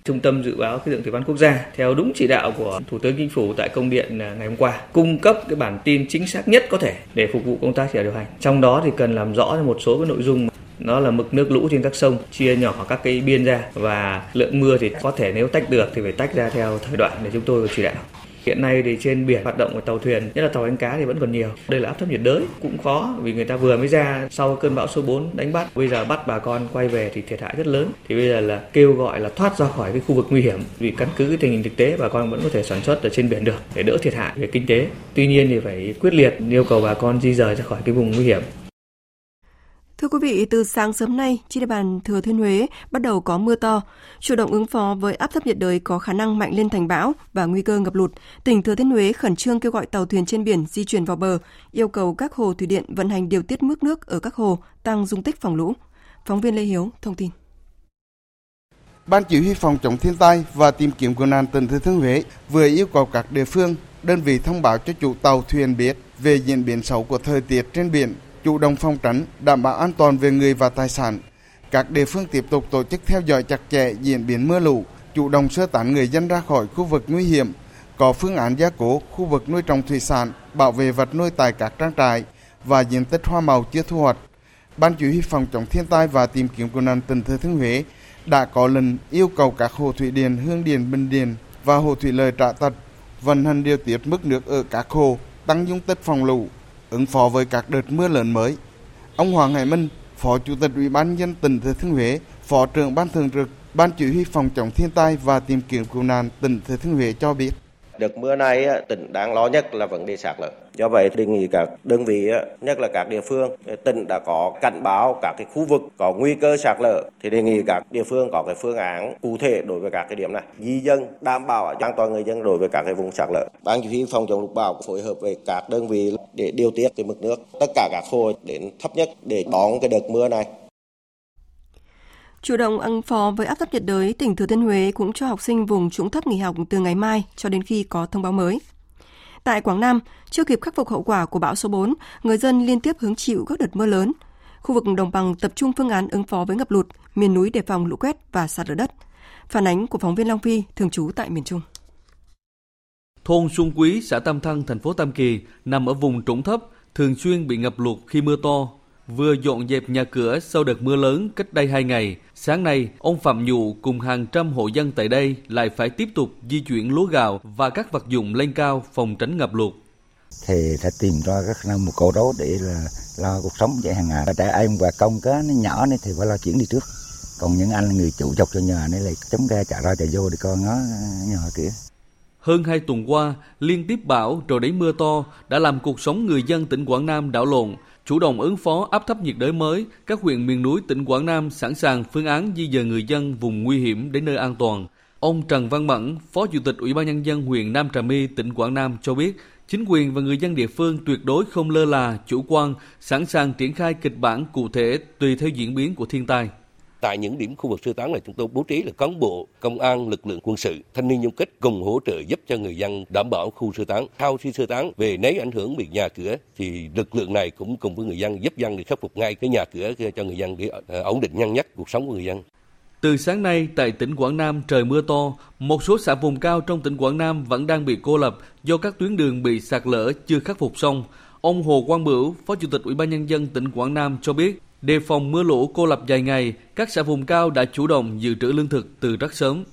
Trung tâm Dự báo Khí tượng Thủy văn Quốc gia theo đúng chỉ đạo của Thủ tướng Chính phủ tại công điện à, ngày hôm qua, cung cấp cái bản tin chính xác nhất có thể để phục vụ công tác chỉ đạo điều hành. Trong đó thì cần làm rõ một số cái nội dung, nó là mực nước lũ trên các sông, chia nhỏ các cái biên ra và lượng mưa thì có thể nếu tách được thì phải tách ra theo thời đoạn để chúng tôi chỉ đạo. Hiện nay thì trên biển hoạt động của tàu thuyền, nhất là tàu đánh cá thì vẫn còn nhiều. Đây là áp thấp nhiệt đới, cũng khó vì người ta vừa mới ra sau cơn bão số 4 đánh bắt. Bây giờ bắt bà con quay về thì thiệt hại rất lớn. Thì bây giờ là kêu gọi là thoát ra khỏi cái khu vực nguy hiểm vì căn cứ cái tình hình thực tế bà con vẫn có thể sản xuất ở trên biển được để đỡ thiệt hại về kinh tế. Tuy nhiên thì phải quyết liệt yêu cầu bà con di rời ra khỏi cái vùng nguy hiểm. Thưa quý vị, từ sáng sớm nay, trên địa bàn Thừa Thiên Huế bắt đầu có mưa to. Chủ động ứng phó với áp thấp nhiệt đới có khả năng mạnh lên thành bão và nguy cơ ngập lụt, tỉnh Thừa Thiên Huế khẩn trương kêu gọi tàu thuyền trên biển di chuyển vào bờ, yêu cầu các hồ thủy điện vận hành điều tiết mức nước ở các hồ, tăng dung tích phòng lũ. Phóng viên Lê Hiếu thông tin. Ban chỉ huy phòng chống thiên tai và tìm kiếm cứu nạn tỉnh Thừa Thiên Huế vừa yêu cầu các địa phương, đơn vị thông báo cho chủ tàu thuyền biết về diễn biến xấu của thời tiết trên biển chủ động phòng tránh, đảm bảo an toàn về người và tài sản. Các địa phương tiếp tục tổ chức theo dõi chặt chẽ diễn biến mưa lũ, chủ động sơ tán người dân ra khỏi khu vực nguy hiểm, có phương án gia cố khu vực nuôi trồng thủy sản, bảo vệ vật nuôi tại các trang trại và diện tích hoa màu chưa thu hoạch. Ban chỉ huy phòng chống thiên tai và tìm kiếm cứu nạn tỉnh Thừa Thiên Huế đã có lần yêu cầu các hồ thủy điện Hương Điền, Bình Điền và hồ thủy lợi Trạ Tật vận hành điều tiết mức nước ở các hồ, tăng dung tích phòng lũ, ứng phó với các đợt mưa lớn mới. Ông Hoàng Hải Minh, Phó Chủ tịch Ủy ban nhân tỉnh Thừa Thiên Huế, Phó trưởng Ban thường trực Ban chỉ huy phòng chống thiên tai và tìm kiếm cứu nạn tỉnh Thừa Thiên Huế cho biết. Đợt mưa này tỉnh đáng lo nhất là vấn đề sạt lở. Do vậy đề nghị các đơn vị nhất là các địa phương tỉnh đã có cảnh báo các cái khu vực có nguy cơ sạt lở thì đề nghị các địa phương có cái phương án cụ thể đối với các cái điểm này di dân đảm bảo an toàn người dân đối với các cái vùng sạt lở. Ban chỉ huy phòng chống lụt bão phối hợp với các đơn vị để điều tiết cái mực nước tất cả các hồ đến thấp nhất để đón cái đợt mưa này. Chủ động ứng phó với áp thấp nhiệt đới, tỉnh Thừa Thiên Huế cũng cho học sinh vùng trũng thấp nghỉ học từ ngày mai cho đến khi có thông báo mới. Tại Quảng Nam, chưa kịp khắc phục hậu quả của bão số 4, người dân liên tiếp hứng chịu các đợt mưa lớn. Khu vực đồng bằng tập trung phương án ứng phó với ngập lụt, miền núi đề phòng lũ quét và sạt lở đất. Phản ánh của phóng viên Long Phi, thường trú tại miền Trung. Thôn Xuân Quý, xã Tam Thăng, thành phố Tam Kỳ nằm ở vùng trũng thấp, thường xuyên bị ngập lụt khi mưa to, vừa dọn dẹp nhà cửa sau đợt mưa lớn cách đây hai ngày. Sáng nay, ông Phạm Nhụ cùng hàng trăm hộ dân tại đây lại phải tiếp tục di chuyển lúa gạo và các vật dụng lên cao phòng tránh ngập lụt. Thì phải tìm ra các năng một cầu đó để là lo cuộc sống vậy hàng ngày. Trẻ em và công cá nó nhỏ này thì phải lo chuyển đi trước. Còn những anh người chủ chọc cho nhà này là chống ra chạy ra chạy vô để con nó nhỏ kia. Hơn hai tuần qua, liên tiếp bão rồi đến mưa to đã làm cuộc sống người dân tỉnh Quảng Nam đảo lộn, chủ động ứng phó áp thấp nhiệt đới mới, các huyện miền núi tỉnh Quảng Nam sẵn sàng phương án di dời người dân vùng nguy hiểm đến nơi an toàn. Ông Trần Văn Mẫn, Phó Chủ tịch Ủy ban nhân dân huyện Nam Trà My, tỉnh Quảng Nam cho biết, chính quyền và người dân địa phương tuyệt đối không lơ là, chủ quan, sẵn sàng triển khai kịch bản cụ thể tùy theo diễn biến của thiên tai. Tại những điểm khu vực sơ tán này chúng tôi bố trí là cán bộ, công an, lực lượng quân sự, thanh niên nhung kích cùng hỗ trợ giúp cho người dân đảm bảo khu sơ tán. Sau khi sơ tán về nếu ảnh hưởng bị nhà cửa thì lực lượng này cũng cùng với người dân giúp dân để khắc phục ngay cái nhà cửa cho người dân để ờ, ổn định nhanh nhất cuộc sống của người dân. Từ sáng nay, tại tỉnh Quảng Nam trời mưa to, một số xã vùng cao trong tỉnh Quảng Nam vẫn đang bị cô lập do các tuyến đường bị sạt lở chưa khắc phục xong. Ông Hồ Quang Bửu, Phó Chủ tịch Ủy ban nhân dân tỉnh Quảng Nam cho biết, đề phòng mưa lũ cô lập dài ngày, các xã vùng cao đã chủ động dự trữ lương thực từ rất sớm.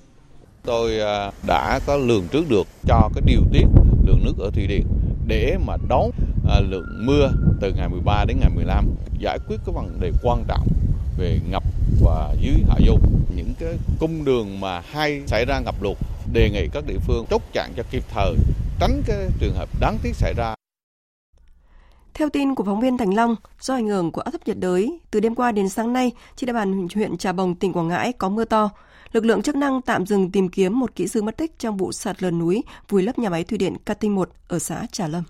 Tôi à, đã có lường trước được cho cái điều tiết lượng nước ở thủy điện để mà đón à, lượng mưa từ ngày 13 đến ngày 15 giải quyết cái vấn đề quan trọng về ngập và dưới hạ du những cái cung đường mà hay xảy ra ngập lụt đề nghị các địa phương chốt chặn cho kịp thời tránh cái trường hợp đáng tiếc xảy ra theo tin của phóng viên Thành Long, do ảnh hưởng của áp thấp nhiệt đới, từ đêm qua đến sáng nay, trên địa bàn huyện Trà Bồng, tỉnh Quảng Ngãi có mưa to. Lực lượng chức năng tạm dừng tìm kiếm một kỹ sư mất tích trong vụ sạt lở núi vùi lấp nhà máy thủy điện Cát Tinh 1 ở xã Trà Lâm.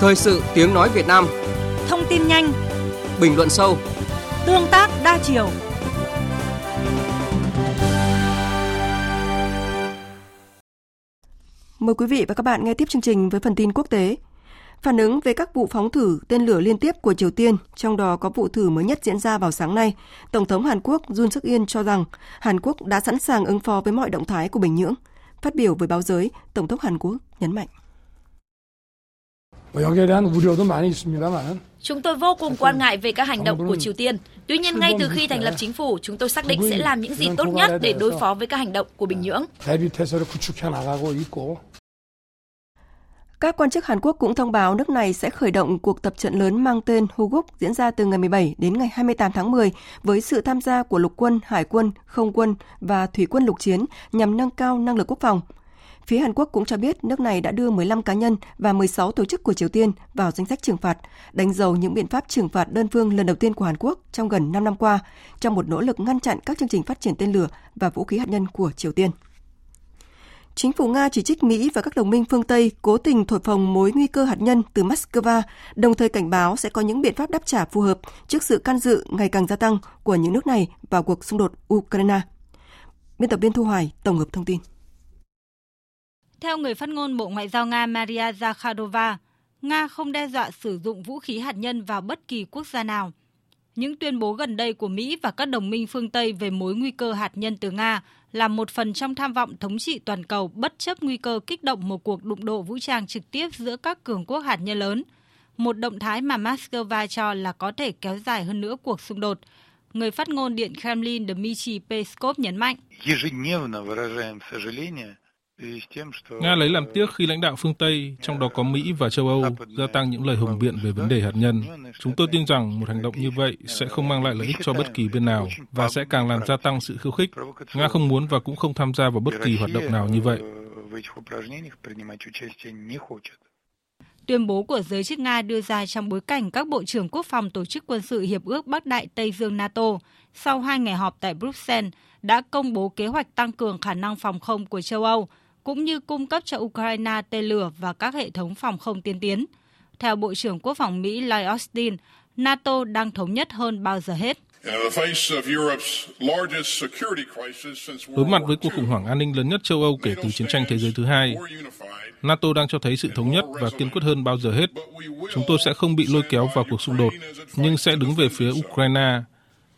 Thời sự tiếng nói Việt Nam Thông tin nhanh Bình luận sâu Tương tác đa chiều Mời quý vị và các bạn nghe tiếp chương trình với phần tin quốc tế. Phản ứng về các vụ phóng thử tên lửa liên tiếp của Triều Tiên, trong đó có vụ thử mới nhất diễn ra vào sáng nay, Tổng thống Hàn Quốc Jun suk Yeol cho rằng Hàn Quốc đã sẵn sàng ứng phó với mọi động thái của Bình Nhưỡng. Phát biểu với báo giới, Tổng thống Hàn Quốc nhấn mạnh. Chúng tôi vô cùng quan ngại về các hành động của Triều Tiên. Tuy nhiên, ngay từ khi thành lập chính phủ, chúng tôi xác định sẽ làm những gì tốt nhất để đối phó với các hành động của Bình Nhưỡng. Các quan chức Hàn Quốc cũng thông báo nước này sẽ khởi động cuộc tập trận lớn mang tên Huguk diễn ra từ ngày 17 đến ngày 28 tháng 10 với sự tham gia của lục quân, hải quân, không quân và thủy quân lục chiến nhằm nâng cao năng lực quốc phòng. Phía Hàn Quốc cũng cho biết nước này đã đưa 15 cá nhân và 16 tổ chức của Triều Tiên vào danh sách trừng phạt, đánh dấu những biện pháp trừng phạt đơn phương lần đầu tiên của Hàn Quốc trong gần 5 năm qua, trong một nỗ lực ngăn chặn các chương trình phát triển tên lửa và vũ khí hạt nhân của Triều Tiên. Chính phủ Nga chỉ trích Mỹ và các đồng minh phương Tây cố tình thổi phồng mối nguy cơ hạt nhân từ Moscow, đồng thời cảnh báo sẽ có những biện pháp đáp trả phù hợp trước sự can dự ngày càng gia tăng của những nước này vào cuộc xung đột Ukraine. Biên tập viên Thu Hoài tổng hợp thông tin. Theo người phát ngôn Bộ Ngoại giao Nga Maria Zakharova, Nga không đe dọa sử dụng vũ khí hạt nhân vào bất kỳ quốc gia nào. Những tuyên bố gần đây của Mỹ và các đồng minh phương Tây về mối nguy cơ hạt nhân từ Nga là một phần trong tham vọng thống trị toàn cầu bất chấp nguy cơ kích động một cuộc đụng độ vũ trang trực tiếp giữa các cường quốc hạt nhân lớn, một động thái mà Moscow cho là có thể kéo dài hơn nữa cuộc xung đột. Người phát ngôn Điện Kremlin Dmitry Peskov nhấn mạnh. Nga lấy làm tiếc khi lãnh đạo phương Tây, trong đó có Mỹ và châu Âu, gia tăng những lời hùng biện về vấn đề hạt nhân. Chúng tôi tin rằng một hành động như vậy sẽ không mang lại lợi ích cho bất kỳ bên nào và sẽ càng làm gia tăng sự khiêu khích. Nga không muốn và cũng không tham gia vào bất kỳ hoạt động nào như vậy. Tuyên bố của giới chức Nga đưa ra trong bối cảnh các bộ trưởng quốc phòng tổ chức quân sự Hiệp ước Bắc Đại Tây Dương NATO sau hai ngày họp tại Bruxelles đã công bố kế hoạch tăng cường khả năng phòng không của châu Âu cũng như cung cấp cho Ukraine tên lửa và các hệ thống phòng không tiên tiến. Theo Bộ trưởng Quốc phòng Mỹ Lloyd Austin, NATO đang thống nhất hơn bao giờ hết. Đối mặt với cuộc khủng hoảng an ninh lớn nhất châu Âu kể từ chiến tranh thế giới thứ hai, NATO đang cho thấy sự thống nhất và kiên quyết hơn bao giờ hết. Chúng tôi sẽ không bị lôi kéo vào cuộc xung đột, nhưng sẽ đứng về phía Ukraine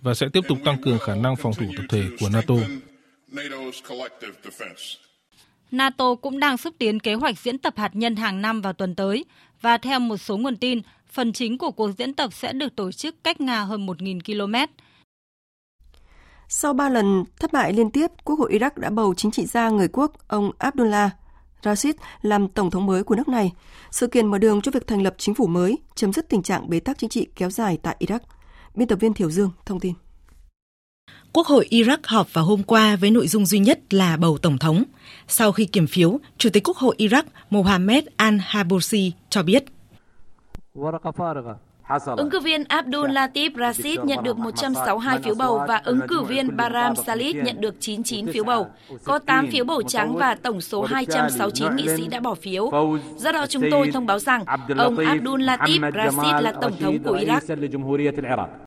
và sẽ tiếp tục tăng cường khả năng phòng thủ tập thể của NATO. NATO cũng đang xúc tiến kế hoạch diễn tập hạt nhân hàng năm vào tuần tới và theo một số nguồn tin, phần chính của cuộc diễn tập sẽ được tổ chức cách Nga hơn 1.000 km. Sau 3 lần thất bại liên tiếp, Quốc hội Iraq đã bầu chính trị gia người quốc ông Abdullah Rashid làm tổng thống mới của nước này. Sự kiện mở đường cho việc thành lập chính phủ mới, chấm dứt tình trạng bế tắc chính trị kéo dài tại Iraq. Biên tập viên Thiểu Dương thông tin. Quốc hội Iraq họp vào hôm qua với nội dung duy nhất là bầu tổng thống. Sau khi kiểm phiếu, Chủ tịch Quốc hội Iraq Mohammed al-Habousi cho biết. Ứng cử viên Abdul Latif Rashid nhận được 162 phiếu bầu và ứng cử viên Baram Salih nhận được 99 phiếu bầu. Có 8 phiếu bầu trắng và tổng số 269 nghị sĩ đã bỏ phiếu. Do đó chúng tôi thông báo rằng ông Abdul Latif Rashid là tổng thống của Iraq.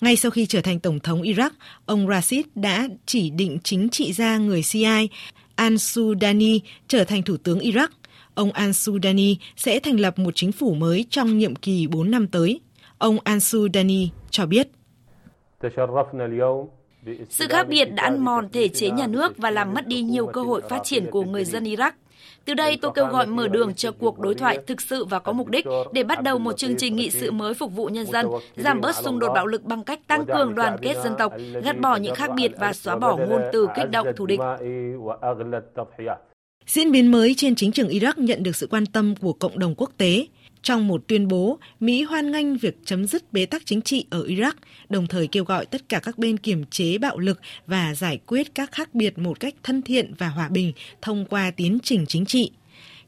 Ngay sau khi trở thành tổng thống Iraq, ông Rashid đã chỉ định chính trị gia người CIA Al-Sudani trở thành thủ tướng Iraq. Ông Al-Sudani sẽ thành lập một chính phủ mới trong nhiệm kỳ 4 năm tới. Ông Al-Sudani cho biết. Sự khác biệt đã ăn mòn thể chế nhà nước và làm mất đi nhiều cơ hội phát triển của người dân Iraq. Từ đây tôi kêu gọi mở đường cho cuộc đối thoại thực sự và có mục đích để bắt đầu một chương trình nghị sự mới phục vụ nhân dân, giảm bớt xung đột bạo lực bằng cách tăng cường đoàn kết dân tộc, gạt bỏ những khác biệt và xóa bỏ ngôn từ kích động thù địch. Diễn biến mới trên chính trường Iraq nhận được sự quan tâm của cộng đồng quốc tế. Trong một tuyên bố, Mỹ hoan nghênh việc chấm dứt bế tắc chính trị ở Iraq, đồng thời kêu gọi tất cả các bên kiềm chế bạo lực và giải quyết các khác biệt một cách thân thiện và hòa bình thông qua tiến trình chính trị.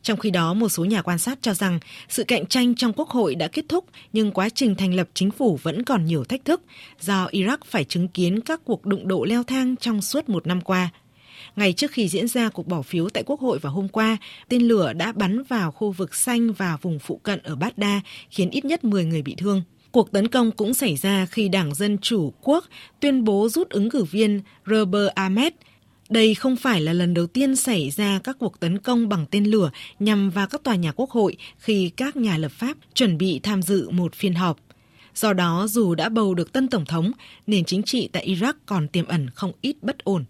Trong khi đó, một số nhà quan sát cho rằng sự cạnh tranh trong quốc hội đã kết thúc nhưng quá trình thành lập chính phủ vẫn còn nhiều thách thức do Iraq phải chứng kiến các cuộc đụng độ leo thang trong suốt một năm qua – Ngày trước khi diễn ra cuộc bỏ phiếu tại Quốc hội vào hôm qua, tên lửa đã bắn vào khu vực xanh và vùng phụ cận ở Baghdad, khiến ít nhất 10 người bị thương. Cuộc tấn công cũng xảy ra khi Đảng Dân Chủ Quốc tuyên bố rút ứng cử viên Robert Ahmed. Đây không phải là lần đầu tiên xảy ra các cuộc tấn công bằng tên lửa nhằm vào các tòa nhà quốc hội khi các nhà lập pháp chuẩn bị tham dự một phiên họp. Do đó, dù đã bầu được tân tổng thống, nền chính trị tại Iraq còn tiềm ẩn không ít bất ổn.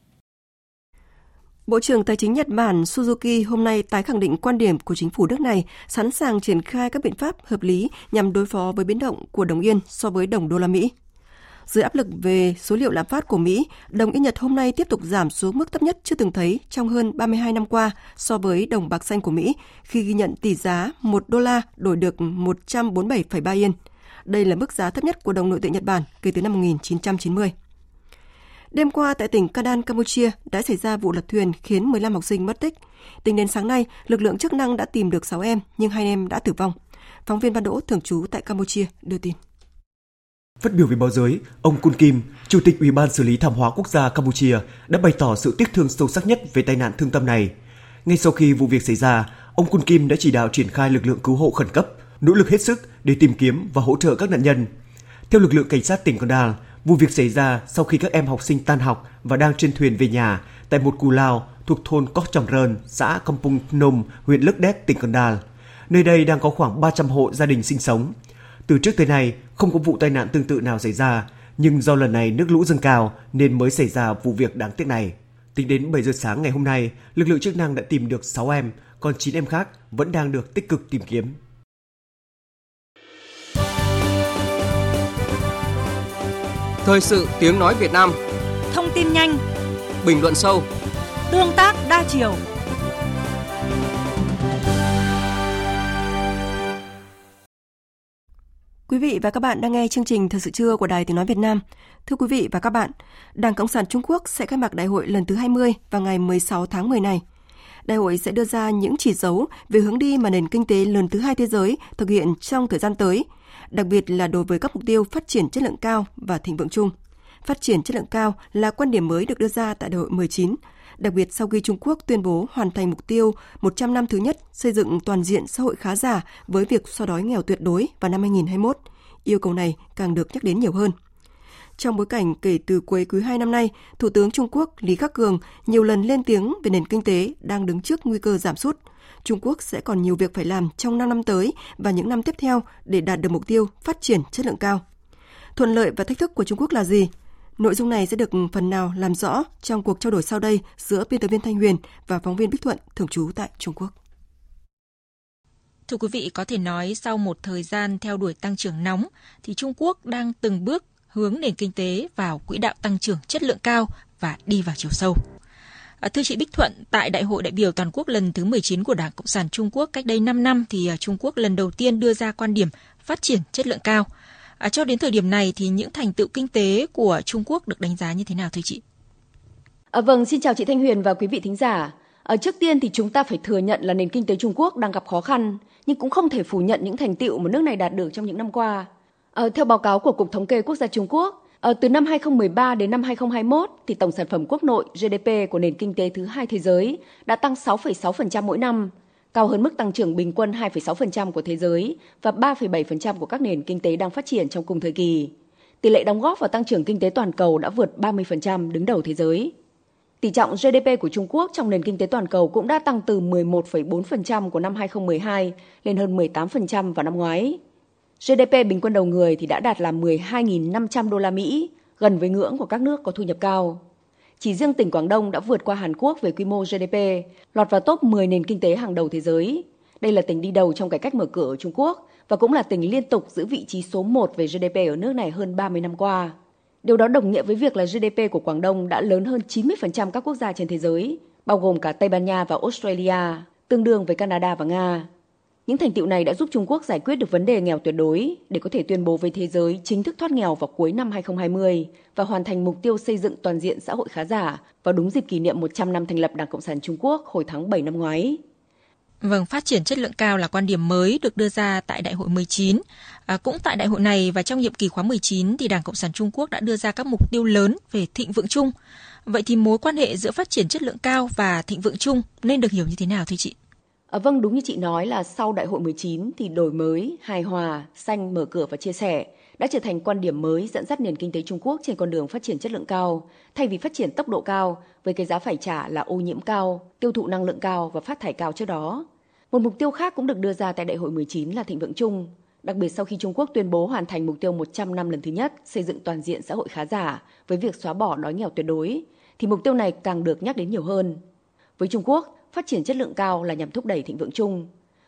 Bộ trưởng Tài chính Nhật Bản Suzuki hôm nay tái khẳng định quan điểm của chính phủ nước này sẵn sàng triển khai các biện pháp hợp lý nhằm đối phó với biến động của đồng yên so với đồng đô la Mỹ. Dưới áp lực về số liệu lạm phát của Mỹ, đồng yên Nhật hôm nay tiếp tục giảm xuống mức thấp nhất chưa từng thấy trong hơn 32 năm qua so với đồng bạc xanh của Mỹ khi ghi nhận tỷ giá 1 đô la đổi được 147,3 yên. Đây là mức giá thấp nhất của đồng nội tệ Nhật Bản kể từ năm 1990. Đêm qua tại tỉnh Kadan, Campuchia đã xảy ra vụ lật thuyền khiến 15 học sinh mất tích. Tính đến sáng nay, lực lượng chức năng đã tìm được 6 em nhưng hai em đã tử vong. Phóng viên Văn Đỗ thường trú tại Campuchia đưa tin. Phát biểu với báo giới, ông Kun Kim, Chủ tịch Ủy ban xử lý thảm họa quốc gia Campuchia đã bày tỏ sự tiếc thương sâu sắc nhất về tai nạn thương tâm này. Ngay sau khi vụ việc xảy ra, ông Kun Kim đã chỉ đạo triển khai lực lượng cứu hộ khẩn cấp, nỗ lực hết sức để tìm kiếm và hỗ trợ các nạn nhân. Theo lực lượng cảnh sát tỉnh Kandal, Vụ việc xảy ra sau khi các em học sinh tan học và đang trên thuyền về nhà tại một cù lao thuộc thôn Cóc Trầm Rơn, xã Kampung Phnom, huyện Lức Đét, tỉnh Cần Đal. Nơi đây đang có khoảng 300 hộ gia đình sinh sống. Từ trước tới nay, không có vụ tai nạn tương tự nào xảy ra, nhưng do lần này nước lũ dâng cao nên mới xảy ra vụ việc đáng tiếc này. Tính đến 7 giờ sáng ngày hôm nay, lực lượng chức năng đã tìm được 6 em, còn 9 em khác vẫn đang được tích cực tìm kiếm. Thời sự tiếng nói Việt Nam. Thông tin nhanh. Bình luận sâu. Tương tác đa chiều. Quý vị và các bạn đang nghe chương trình Thời sự trưa của Đài Tiếng Nói Việt Nam. Thưa quý vị và các bạn, Đảng Cộng sản Trung Quốc sẽ khai mạc đại hội lần thứ 20 vào ngày 16 tháng 10 này. Đại hội sẽ đưa ra những chỉ dấu về hướng đi mà nền kinh tế lớn thứ hai thế giới thực hiện trong thời gian tới – đặc biệt là đối với các mục tiêu phát triển chất lượng cao và thịnh vượng chung. Phát triển chất lượng cao là quan điểm mới được đưa ra tại đại hội 19, đặc biệt sau khi Trung Quốc tuyên bố hoàn thành mục tiêu 100 năm thứ nhất xây dựng toàn diện xã hội khá giả với việc xóa đói nghèo tuyệt đối vào năm 2021. Yêu cầu này càng được nhắc đến nhiều hơn. Trong bối cảnh kể từ cuối quý 2 năm nay, Thủ tướng Trung Quốc Lý Khắc Cường nhiều lần lên tiếng về nền kinh tế đang đứng trước nguy cơ giảm sút – Trung Quốc sẽ còn nhiều việc phải làm trong 5 năm tới và những năm tiếp theo để đạt được mục tiêu phát triển chất lượng cao. Thuận lợi và thách thức của Trung Quốc là gì? Nội dung này sẽ được phần nào làm rõ trong cuộc trao đổi sau đây giữa biên tập viên Thanh Huyền và phóng viên Bích Thuận thường trú tại Trung Quốc. Thưa quý vị, có thể nói sau một thời gian theo đuổi tăng trưởng nóng thì Trung Quốc đang từng bước hướng nền kinh tế vào quỹ đạo tăng trưởng chất lượng cao và đi vào chiều sâu. À, thưa chị Bích Thuận, tại Đại hội đại biểu toàn quốc lần thứ 19 của Đảng Cộng sản Trung Quốc cách đây 5 năm thì à, Trung Quốc lần đầu tiên đưa ra quan điểm phát triển chất lượng cao. À, cho đến thời điểm này thì những thành tựu kinh tế của Trung Quốc được đánh giá như thế nào thưa chị? À, vâng, xin chào chị Thanh Huyền và quý vị thính giả. À, trước tiên thì chúng ta phải thừa nhận là nền kinh tế Trung Quốc đang gặp khó khăn, nhưng cũng không thể phủ nhận những thành tựu mà nước này đạt được trong những năm qua. À, theo báo cáo của Cục Thống kê Quốc gia Trung Quốc, ờ, từ năm 2013 đến năm 2021 thì tổng sản phẩm quốc nội GDP của nền kinh tế thứ hai thế giới đã tăng 6,6% mỗi năm, cao hơn mức tăng trưởng bình quân 2,6% của thế giới và 3,7% của các nền kinh tế đang phát triển trong cùng thời kỳ. Tỷ lệ đóng góp vào tăng trưởng kinh tế toàn cầu đã vượt 30% đứng đầu thế giới. Tỷ trọng GDP của Trung Quốc trong nền kinh tế toàn cầu cũng đã tăng từ 11,4% của năm 2012 lên hơn 18% vào năm ngoái. GDP bình quân đầu người thì đã đạt là 12.500 đô la Mỹ, gần với ngưỡng của các nước có thu nhập cao. chỉ riêng tỉnh Quảng Đông đã vượt qua Hàn Quốc về quy mô GDP, lọt vào top 10 nền kinh tế hàng đầu thế giới. Đây là tỉnh đi đầu trong cải cách mở cửa ở Trung Quốc và cũng là tỉnh liên tục giữ vị trí số 1 về GDP ở nước này hơn 30 năm qua. Điều đó đồng nghĩa với việc là GDP của Quảng Đông đã lớn hơn 90% các quốc gia trên thế giới, bao gồm cả Tây Ban Nha và Australia, tương đương với Canada và Nga. Những thành tiệu này đã giúp Trung Quốc giải quyết được vấn đề nghèo tuyệt đối để có thể tuyên bố với thế giới chính thức thoát nghèo vào cuối năm 2020 và hoàn thành mục tiêu xây dựng toàn diện xã hội khá giả vào đúng dịp kỷ niệm 100 năm thành lập Đảng Cộng sản Trung Quốc hồi tháng 7 năm ngoái. Vâng, phát triển chất lượng cao là quan điểm mới được đưa ra tại Đại hội 19. À, cũng tại đại hội này và trong nhiệm kỳ khóa 19 thì Đảng Cộng sản Trung Quốc đã đưa ra các mục tiêu lớn về thịnh vượng chung. Vậy thì mối quan hệ giữa phát triển chất lượng cao và thịnh vượng chung nên được hiểu như thế nào thưa chị? À, vâng, đúng như chị nói là sau đại hội 19 thì đổi mới, hài hòa, xanh, mở cửa và chia sẻ đã trở thành quan điểm mới dẫn dắt nền kinh tế Trung Quốc trên con đường phát triển chất lượng cao, thay vì phát triển tốc độ cao với cái giá phải trả là ô nhiễm cao, tiêu thụ năng lượng cao và phát thải cao trước đó. Một mục tiêu khác cũng được đưa ra tại đại hội 19 là thịnh vượng chung, đặc biệt sau khi Trung Quốc tuyên bố hoàn thành mục tiêu 100 năm lần thứ nhất xây dựng toàn diện xã hội khá giả với việc xóa bỏ đói nghèo tuyệt đối, thì mục tiêu này càng được nhắc đến nhiều hơn. Với Trung Quốc, phát triển chất lượng cao là nhằm thúc đẩy thịnh vượng chung.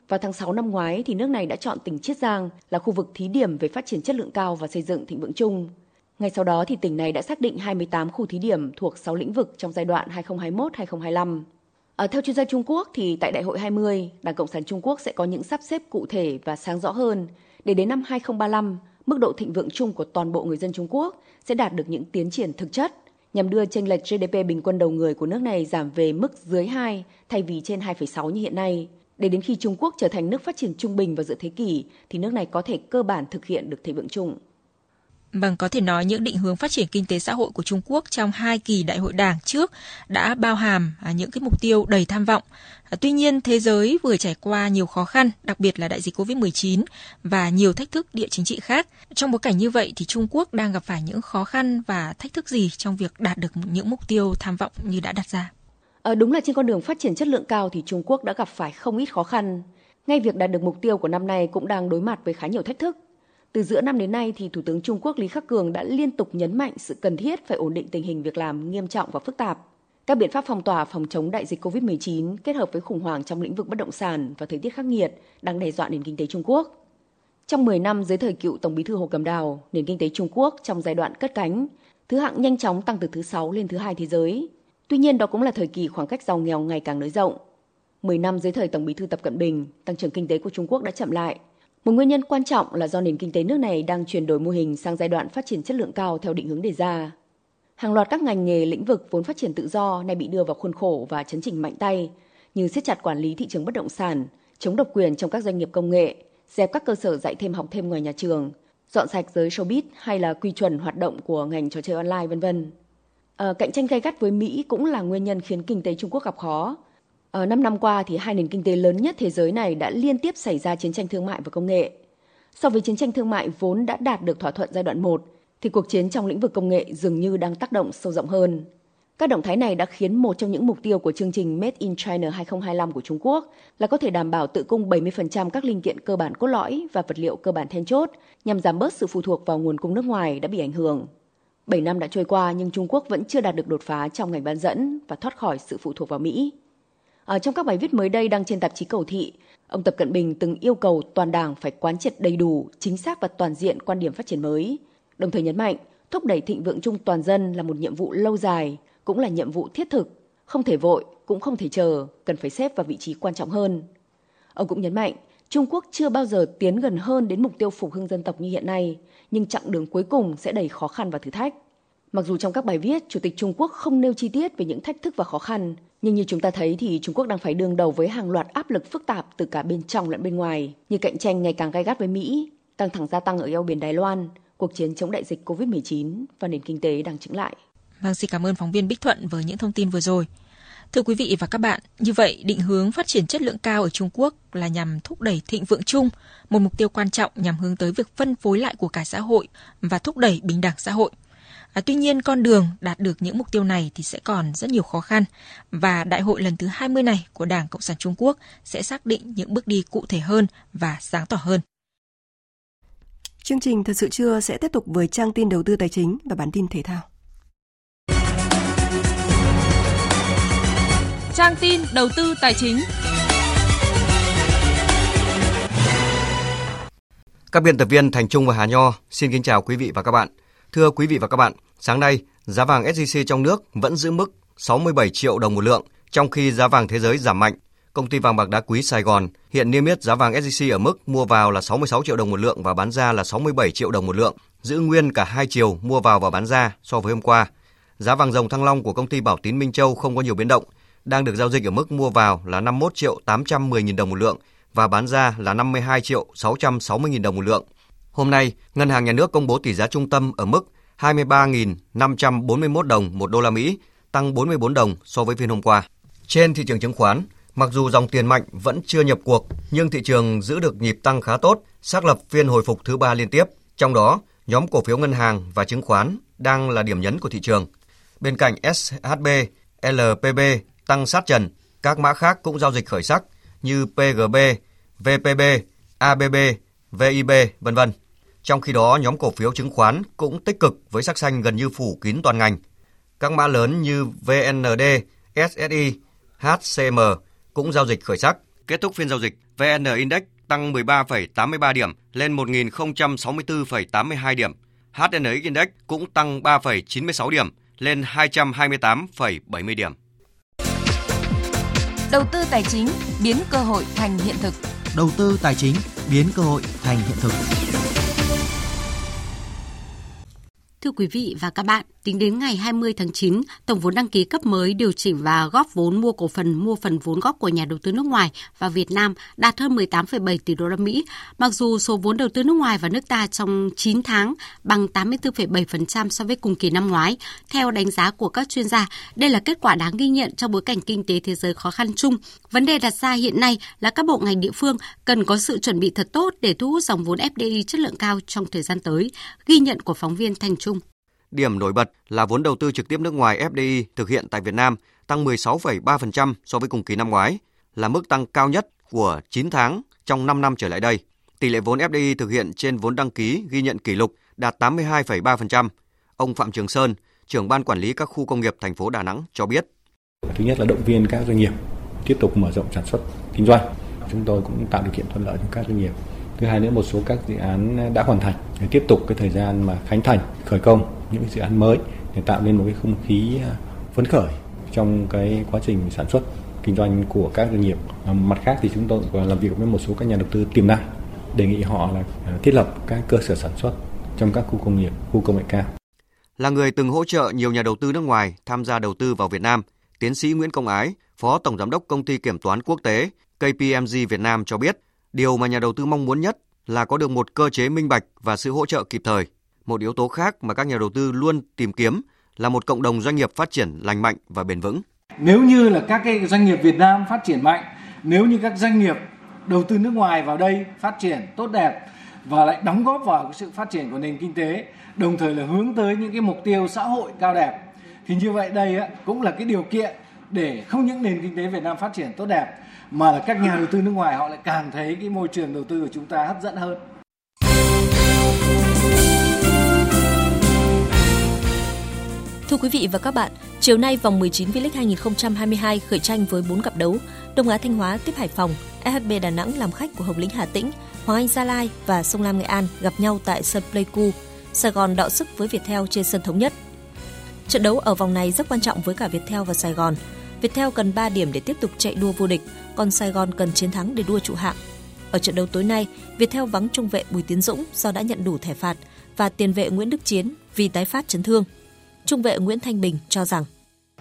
Vào tháng 6 năm ngoái thì nước này đã chọn tỉnh Chiết Giang là khu vực thí điểm về phát triển chất lượng cao và xây dựng thịnh vượng chung. Ngay sau đó thì tỉnh này đã xác định 28 khu thí điểm thuộc 6 lĩnh vực trong giai đoạn 2021-2025. Ở ờ, theo chuyên gia Trung Quốc thì tại Đại hội 20, Đảng Cộng sản Trung Quốc sẽ có những sắp xếp cụ thể và sáng rõ hơn để đến năm 2035, mức độ thịnh vượng chung của toàn bộ người dân Trung Quốc sẽ đạt được những tiến triển thực chất nhằm đưa chênh lệch GDP bình quân đầu người của nước này giảm về mức dưới 2 thay vì trên 2,6 như hiện nay. Để đến khi Trung Quốc trở thành nước phát triển trung bình vào giữa thế kỷ thì nước này có thể cơ bản thực hiện được thế vượng chung. Vâng, có thể nói những định hướng phát triển kinh tế xã hội của Trung Quốc trong hai kỳ đại hội đảng trước đã bao hàm à, những cái mục tiêu đầy tham vọng. À, tuy nhiên, thế giới vừa trải qua nhiều khó khăn, đặc biệt là đại dịch COVID-19 và nhiều thách thức địa chính trị khác. Trong bối cảnh như vậy thì Trung Quốc đang gặp phải những khó khăn và thách thức gì trong việc đạt được những mục tiêu tham vọng như đã đặt ra? À, đúng là trên con đường phát triển chất lượng cao thì Trung Quốc đã gặp phải không ít khó khăn. Ngay việc đạt được mục tiêu của năm nay cũng đang đối mặt với khá nhiều thách thức từ giữa năm đến nay thì Thủ tướng Trung Quốc Lý Khắc Cường đã liên tục nhấn mạnh sự cần thiết phải ổn định tình hình việc làm nghiêm trọng và phức tạp. Các biện pháp phong tỏa phòng chống đại dịch COVID-19 kết hợp với khủng hoảng trong lĩnh vực bất động sản và thời tiết khắc nghiệt đang đe dọa nền kinh tế Trung Quốc. Trong 10 năm dưới thời cựu Tổng bí thư Hồ Cầm Đào, nền kinh tế Trung Quốc trong giai đoạn cất cánh, thứ hạng nhanh chóng tăng từ thứ 6 lên thứ hai thế giới. Tuy nhiên đó cũng là thời kỳ khoảng cách giàu nghèo ngày càng nới rộng. 10 năm dưới thời Tổng bí thư Tập Cận Bình, tăng trưởng kinh tế của Trung Quốc đã chậm lại, một nguyên nhân quan trọng là do nền kinh tế nước này đang chuyển đổi mô hình sang giai đoạn phát triển chất lượng cao theo định hướng đề ra. Hàng loạt các ngành nghề lĩnh vực vốn phát triển tự do nay bị đưa vào khuôn khổ và chấn chỉnh mạnh tay, như siết chặt quản lý thị trường bất động sản, chống độc quyền trong các doanh nghiệp công nghệ, dẹp các cơ sở dạy thêm học thêm ngoài nhà trường, dọn sạch giới showbiz hay là quy chuẩn hoạt động của ngành trò chơi online vân vân. À, cạnh tranh gay gắt với Mỹ cũng là nguyên nhân khiến kinh tế Trung Quốc gặp khó. Ờ, Ở 5 năm qua thì hai nền kinh tế lớn nhất thế giới này đã liên tiếp xảy ra chiến tranh thương mại và công nghệ. So với chiến tranh thương mại vốn đã đạt được thỏa thuận giai đoạn 1, thì cuộc chiến trong lĩnh vực công nghệ dường như đang tác động sâu rộng hơn. Các động thái này đã khiến một trong những mục tiêu của chương trình Made in China 2025 của Trung Quốc là có thể đảm bảo tự cung 70% các linh kiện cơ bản cốt lõi và vật liệu cơ bản then chốt nhằm giảm bớt sự phụ thuộc vào nguồn cung nước ngoài đã bị ảnh hưởng. 7 năm đã trôi qua nhưng Trung Quốc vẫn chưa đạt được đột phá trong ngành bán dẫn và thoát khỏi sự phụ thuộc vào Mỹ. À, trong các bài viết mới đây đăng trên tạp chí Cầu Thị, ông Tập Cận Bình từng yêu cầu toàn đảng phải quán triệt đầy đủ, chính xác và toàn diện quan điểm phát triển mới, đồng thời nhấn mạnh thúc đẩy thịnh vượng chung toàn dân là một nhiệm vụ lâu dài, cũng là nhiệm vụ thiết thực, không thể vội, cũng không thể chờ, cần phải xếp vào vị trí quan trọng hơn. Ông cũng nhấn mạnh, Trung Quốc chưa bao giờ tiến gần hơn đến mục tiêu phục hưng dân tộc như hiện nay, nhưng chặng đường cuối cùng sẽ đầy khó khăn và thử thách. Mặc dù trong các bài viết, Chủ tịch Trung Quốc không nêu chi tiết về những thách thức và khó khăn, nhưng như chúng ta thấy thì Trung Quốc đang phải đương đầu với hàng loạt áp lực phức tạp từ cả bên trong lẫn bên ngoài, như cạnh tranh ngày càng gay gắt với Mỹ, căng thẳng gia tăng ở eo biển Đài Loan, cuộc chiến chống đại dịch COVID-19 và nền kinh tế đang chững lại. Vâng, xin cảm ơn phóng viên Bích Thuận với những thông tin vừa rồi. Thưa quý vị và các bạn, như vậy định hướng phát triển chất lượng cao ở Trung Quốc là nhằm thúc đẩy thịnh vượng chung, một mục tiêu quan trọng nhằm hướng tới việc phân phối lại của cả xã hội và thúc đẩy bình đẳng xã hội – À, tuy nhiên con đường đạt được những mục tiêu này thì sẽ còn rất nhiều khó khăn và đại hội lần thứ 20 này của Đảng Cộng sản Trung Quốc sẽ xác định những bước đi cụ thể hơn và sáng tỏ hơn. Chương trình Thật sự chưa sẽ tiếp tục với trang tin đầu tư tài chính và bản tin thể thao. trang tin đầu tư tài chính. Các biên tập viên Thành Trung và Hà Nho xin kính chào quý vị và các bạn. Thưa quý vị và các bạn, sáng nay giá vàng SJC trong nước vẫn giữ mức 67 triệu đồng một lượng, trong khi giá vàng thế giới giảm mạnh. Công ty vàng bạc đá quý Sài Gòn hiện niêm yết giá vàng SJC ở mức mua vào là 66 triệu đồng một lượng và bán ra là 67 triệu đồng một lượng, giữ nguyên cả hai chiều mua vào và bán ra so với hôm qua. Giá vàng dòng thăng long của công ty Bảo Tín Minh Châu không có nhiều biến động, đang được giao dịch ở mức mua vào là 51 triệu 810 nghìn đồng một lượng và bán ra là 52 triệu 660 nghìn đồng một lượng. Hôm nay, Ngân hàng Nhà nước công bố tỷ giá trung tâm ở mức 23.541 đồng một đô la Mỹ, tăng 44 đồng so với phiên hôm qua. Trên thị trường chứng khoán, mặc dù dòng tiền mạnh vẫn chưa nhập cuộc, nhưng thị trường giữ được nhịp tăng khá tốt, xác lập phiên hồi phục thứ ba liên tiếp. Trong đó, nhóm cổ phiếu ngân hàng và chứng khoán đang là điểm nhấn của thị trường. Bên cạnh SHB, LPB tăng sát trần, các mã khác cũng giao dịch khởi sắc như PGB, VPB, ABB, VIB, vân vân. Trong khi đó, nhóm cổ phiếu chứng khoán cũng tích cực với sắc xanh gần như phủ kín toàn ngành. Các mã lớn như VND, SSI, HCM cũng giao dịch khởi sắc. Kết thúc phiên giao dịch, VN Index tăng 13,83 điểm lên 1.064,82 điểm. HNX Index cũng tăng 3,96 điểm lên 228,70 điểm. Đầu tư tài chính biến cơ hội thành hiện thực. Đầu tư tài chính biến cơ hội thành hiện thực. Thưa quý vị và các bạn, tính đến ngày 20 tháng 9, tổng vốn đăng ký cấp mới điều chỉnh và góp vốn mua cổ phần mua phần vốn góp của nhà đầu tư nước ngoài vào Việt Nam đạt hơn 18,7 tỷ đô la Mỹ, mặc dù số vốn đầu tư nước ngoài vào nước ta trong 9 tháng bằng 84,7% so với cùng kỳ năm ngoái. Theo đánh giá của các chuyên gia, đây là kết quả đáng ghi nhận trong bối cảnh kinh tế thế giới khó khăn chung. Vấn đề đặt ra hiện nay là các bộ ngành địa phương cần có sự chuẩn bị thật tốt để thu hút dòng vốn FDI chất lượng cao trong thời gian tới. Ghi nhận của phóng viên Thành Trung. Điểm nổi bật là vốn đầu tư trực tiếp nước ngoài FDI thực hiện tại Việt Nam tăng 16,3% so với cùng kỳ năm ngoái, là mức tăng cao nhất của 9 tháng trong 5 năm trở lại đây. Tỷ lệ vốn FDI thực hiện trên vốn đăng ký ghi nhận kỷ lục đạt 82,3%. Ông Phạm Trường Sơn, trưởng ban quản lý các khu công nghiệp thành phố Đà Nẵng cho biết. Thứ nhất là động viên các doanh nghiệp tiếp tục mở rộng sản xuất kinh doanh. Chúng tôi cũng tạo điều kiện thuận lợi cho các doanh nghiệp. Thứ hai nữa một số các dự án đã hoàn thành để tiếp tục cái thời gian mà khánh thành, khởi công những dự án mới để tạo nên một cái không khí à, phấn khởi trong cái quá trình sản xuất kinh doanh của các doanh nghiệp. À, mặt khác thì chúng tôi còn làm việc với một số các nhà đầu tư tiềm năng đề nghị họ là à, thiết lập các cơ sở sản xuất trong các khu công nghiệp, khu công nghệ cao. Là người từng hỗ trợ nhiều nhà đầu tư nước ngoài tham gia đầu tư vào Việt Nam, tiến sĩ Nguyễn Công Ái, Phó Tổng Giám đốc Công ty Kiểm toán Quốc tế KPMG Việt Nam cho biết, điều mà nhà đầu tư mong muốn nhất là có được một cơ chế minh bạch và sự hỗ trợ kịp thời. Một yếu tố khác mà các nhà đầu tư luôn tìm kiếm là một cộng đồng doanh nghiệp phát triển lành mạnh và bền vững. Nếu như là các cái doanh nghiệp Việt Nam phát triển mạnh, nếu như các doanh nghiệp đầu tư nước ngoài vào đây phát triển tốt đẹp và lại đóng góp vào cái sự phát triển của nền kinh tế, đồng thời là hướng tới những cái mục tiêu xã hội cao đẹp thì như vậy đây cũng là cái điều kiện để không những nền kinh tế Việt Nam phát triển tốt đẹp mà là các nhà đầu tư nước ngoài họ lại càng thấy cái môi trường đầu tư của chúng ta hấp dẫn hơn. Thưa quý vị và các bạn, chiều nay vòng 19 V-League 2022 khởi tranh với 4 cặp đấu. Đông Á Thanh Hóa tiếp Hải Phòng, FHB Đà Nẵng làm khách của Hồng Lĩnh Hà Tĩnh, Hoàng Anh Gia Lai và Sông Lam Nghệ An gặp nhau tại sân Pleiku. Sài Gòn đọ sức với Viettel trên sân thống nhất. Trận đấu ở vòng này rất quan trọng với cả Viettel và Sài Gòn. Viettel cần 3 điểm để tiếp tục chạy đua vô địch, còn Sài Gòn cần chiến thắng để đua trụ hạng. Ở trận đấu tối nay, Viettel vắng trung vệ Bùi Tiến Dũng do đã nhận đủ thẻ phạt và tiền vệ Nguyễn Đức Chiến vì tái phát chấn thương. Trung vệ Nguyễn Thanh Bình cho rằng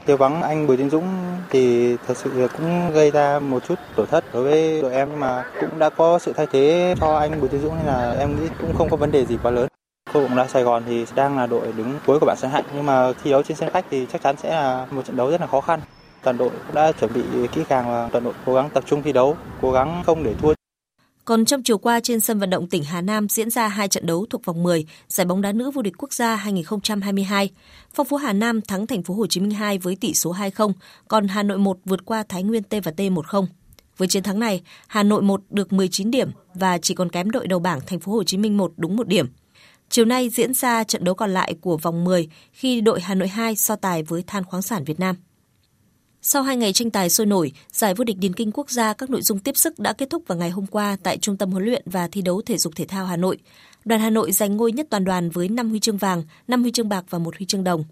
Tiêu vắng anh Bùi Tiến Dũng thì thật sự cũng gây ra một chút tổn thất đối với đội em nhưng mà cũng đã có sự thay thế cho anh Bùi Tiến Dũng nên là em nghĩ cũng không có vấn đề gì quá lớn. Câu bóng đá Sài Gòn thì đang là đội đứng cuối của bảng xếp hạng nhưng mà thi đấu trên sân khách thì chắc chắn sẽ là một trận đấu rất là khó khăn. Toàn đội đã chuẩn bị kỹ càng và toàn đội cố gắng tập trung thi đấu, cố gắng không để thua. Còn trong chiều qua trên sân vận động tỉnh Hà Nam diễn ra hai trận đấu thuộc vòng 10 giải bóng đá nữ vô địch quốc gia 2022. Phong Phú Hà Nam thắng thành phố Hồ Chí Minh 2 với tỷ số 2-0, còn Hà Nội 1 vượt qua Thái Nguyên T và T 1-0. Với chiến thắng này, Hà Nội 1 được 19 điểm và chỉ còn kém đội đầu bảng thành phố Hồ Chí Minh 1 đúng 1 điểm. Chiều nay diễn ra trận đấu còn lại của vòng 10 khi đội Hà Nội 2 so tài với Than khoáng sản Việt Nam. Sau hai ngày tranh tài sôi nổi, giải vô địch điền kinh quốc gia các nội dung tiếp sức đã kết thúc vào ngày hôm qua tại Trung tâm huấn luyện và thi đấu thể dục thể thao Hà Nội. Đoàn Hà Nội giành ngôi nhất toàn đoàn với 5 huy chương vàng, 5 huy chương bạc và một huy chương đồng.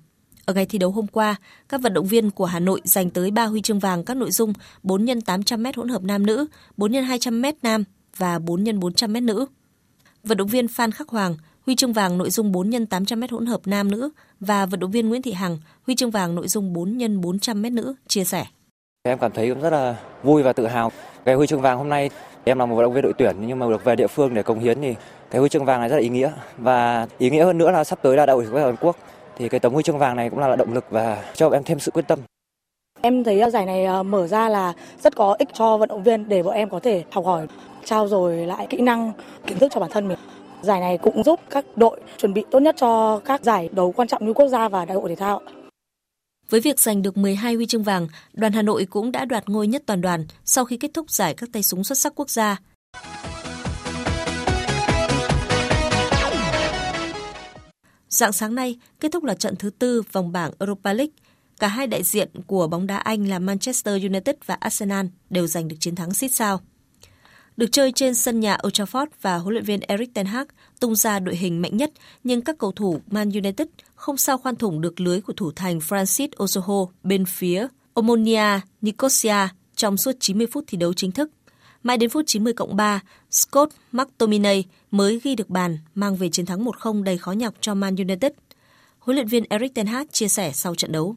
Ở ngày thi đấu hôm qua, các vận động viên của Hà Nội giành tới 3 huy chương vàng các nội dung 4 x 800m hỗn hợp nam nữ, 4 x 200m nam và 4 x 400m nữ. Vận động viên Phan Khắc Hoàng huy chương vàng nội dung 4 x 800m hỗn hợp nam nữ và vận động viên Nguyễn Thị Hằng huy chương vàng nội dung 4 x 400m nữ chia sẻ. Em cảm thấy cũng rất là vui và tự hào. Cái huy chương vàng hôm nay em là một vận động viên đội tuyển nhưng mà được về địa phương để cống hiến thì cái huy chương vàng này rất là ý nghĩa và ý nghĩa hơn nữa là sắp tới là đại hội thể toàn quốc thì cái tấm huy chương vàng này cũng là động lực và cho em thêm sự quyết tâm. Em thấy giải này ờ, mở ra là rất có ích cho vận động viên để bọn em có thể học hỏi, trao dồi lại kỹ năng, kiến thức cho bản thân mình. Giải này cũng giúp các đội chuẩn bị tốt nhất cho các giải đấu quan trọng như quốc gia và đại hội thể thao. Với việc giành được 12 huy chương vàng, đoàn Hà Nội cũng đã đoạt ngôi nhất toàn đoàn sau khi kết thúc giải các tay súng xuất sắc quốc gia. Dạng sáng nay, kết thúc là trận thứ tư vòng bảng Europa League. Cả hai đại diện của bóng đá Anh là Manchester United và Arsenal đều giành được chiến thắng xít sao. Được chơi trên sân nhà Old Trafford và huấn luyện viên Erik ten Hag tung ra đội hình mạnh nhất, nhưng các cầu thủ Man United không sao khoan thủng được lưới của thủ thành Francis Osoho bên phía Omonia Nicosia trong suốt 90 phút thi đấu chính thức. Mãi đến phút 90 cộng 3, Scott McTominay mới ghi được bàn, mang về chiến thắng 1-0 đầy khó nhọc cho Man United. Huấn luyện viên Erik ten Hag chia sẻ sau trận đấu.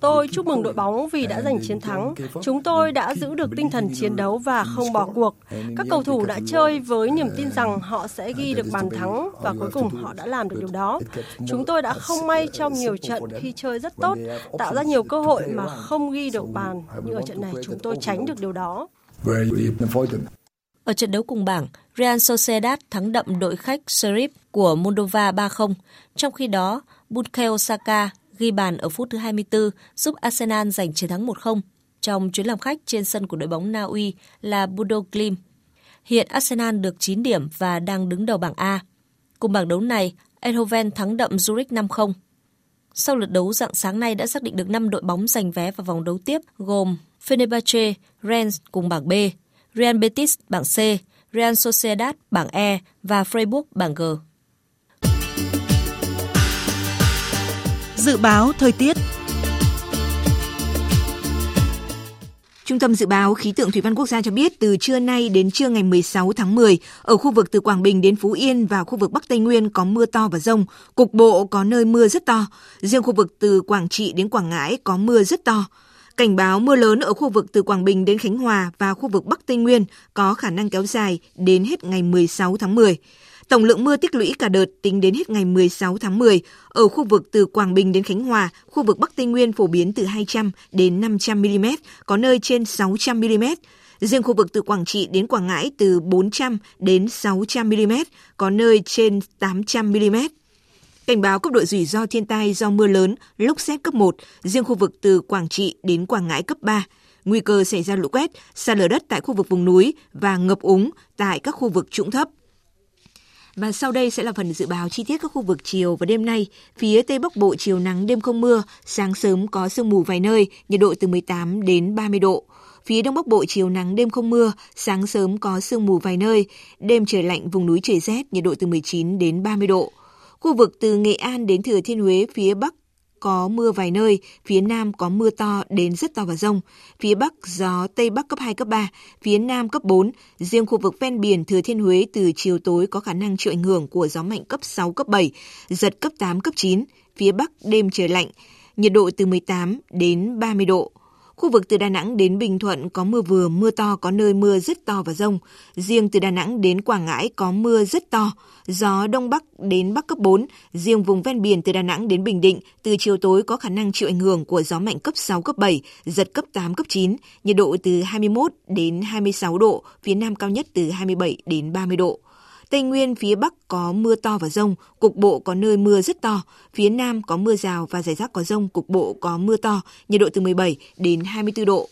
Tôi chúc mừng đội bóng vì đã giành chiến thắng. Chúng tôi đã giữ được tinh thần chiến đấu và không bỏ cuộc. Các cầu thủ đã chơi với niềm tin rằng họ sẽ ghi được bàn thắng và cuối cùng họ đã làm được điều đó. Chúng tôi đã không may trong nhiều trận khi chơi rất tốt, tạo ra nhiều cơ hội mà không ghi được bàn. Nhưng ở trận này chúng tôi tránh được điều đó. Ở trận đấu cùng bảng, Real Sociedad thắng đậm đội khách Sheriff của Moldova 3-0. Trong khi đó, Bukayo Saka ghi bàn ở phút thứ 24 giúp Arsenal giành chiến thắng 1-0 trong chuyến làm khách trên sân của đội bóng Na Uy là Budo Glim. Hiện Arsenal được 9 điểm và đang đứng đầu bảng A. Cùng bảng đấu này, Eindhoven thắng đậm Zurich 5-0. Sau lượt đấu dạng sáng nay đã xác định được 5 đội bóng giành vé vào vòng đấu tiếp gồm Fenerbahce, Rennes cùng bảng B, Real Betis bảng C, Real Sociedad bảng E và Freiburg bảng G. Dự báo thời tiết Trung tâm Dự báo Khí tượng Thủy văn Quốc gia cho biết từ trưa nay đến trưa ngày 16 tháng 10, ở khu vực từ Quảng Bình đến Phú Yên và khu vực Bắc Tây Nguyên có mưa to và rông, cục bộ có nơi mưa rất to. Riêng khu vực từ Quảng Trị đến Quảng Ngãi có mưa rất to. Cảnh báo mưa lớn ở khu vực từ Quảng Bình đến Khánh Hòa và khu vực Bắc Tây Nguyên có khả năng kéo dài đến hết ngày 16 tháng 10. Tổng lượng mưa tích lũy cả đợt tính đến hết ngày 16 tháng 10 ở khu vực từ Quảng Bình đến Khánh Hòa, khu vực Bắc Tây Nguyên phổ biến từ 200 đến 500 mm, có nơi trên 600 mm. Riêng khu vực từ Quảng Trị đến Quảng Ngãi từ 400 đến 600 mm, có nơi trên 800 mm. Cảnh báo cấp độ rủi ro thiên tai do mưa lớn, lốc xét cấp 1, riêng khu vực từ Quảng Trị đến Quảng Ngãi cấp 3. Nguy cơ xảy ra lũ quét, sạt lở đất tại khu vực vùng núi và ngập úng tại các khu vực trũng thấp. Và sau đây sẽ là phần dự báo chi tiết các khu vực chiều và đêm nay. Phía Tây Bắc Bộ chiều nắng đêm không mưa, sáng sớm có sương mù vài nơi, nhiệt độ từ 18 đến 30 độ. Phía Đông Bắc Bộ chiều nắng đêm không mưa, sáng sớm có sương mù vài nơi, đêm trời lạnh vùng núi trời rét, nhiệt độ từ 19 đến 30 độ. Khu vực từ Nghệ An đến Thừa Thiên Huế phía Bắc có mưa vài nơi, phía Nam có mưa to đến rất to và rông, phía Bắc gió Tây Bắc cấp 2, cấp 3, phía Nam cấp 4, riêng khu vực ven biển Thừa Thiên Huế từ chiều tối có khả năng chịu ảnh hưởng của gió mạnh cấp 6, cấp 7, giật cấp 8, cấp 9, phía Bắc đêm trời lạnh, nhiệt độ từ 18 đến 30 độ. Khu vực từ Đà Nẵng đến Bình Thuận có mưa vừa, mưa to, có nơi mưa rất to và rông. Riêng từ Đà Nẵng đến Quảng Ngãi có mưa rất to, gió Đông Bắc đến Bắc cấp 4. Riêng vùng ven biển từ Đà Nẵng đến Bình Định, từ chiều tối có khả năng chịu ảnh hưởng của gió mạnh cấp 6, cấp 7, giật cấp 8, cấp 9. Nhiệt độ từ 21 đến 26 độ, phía Nam cao nhất từ 27 đến 30 độ. Tây Nguyên phía Bắc có mưa to và rông, cục bộ có nơi mưa rất to. Phía Nam có mưa rào và rải rác có rông, cục bộ có mưa to, nhiệt độ từ 17 đến 24 độ.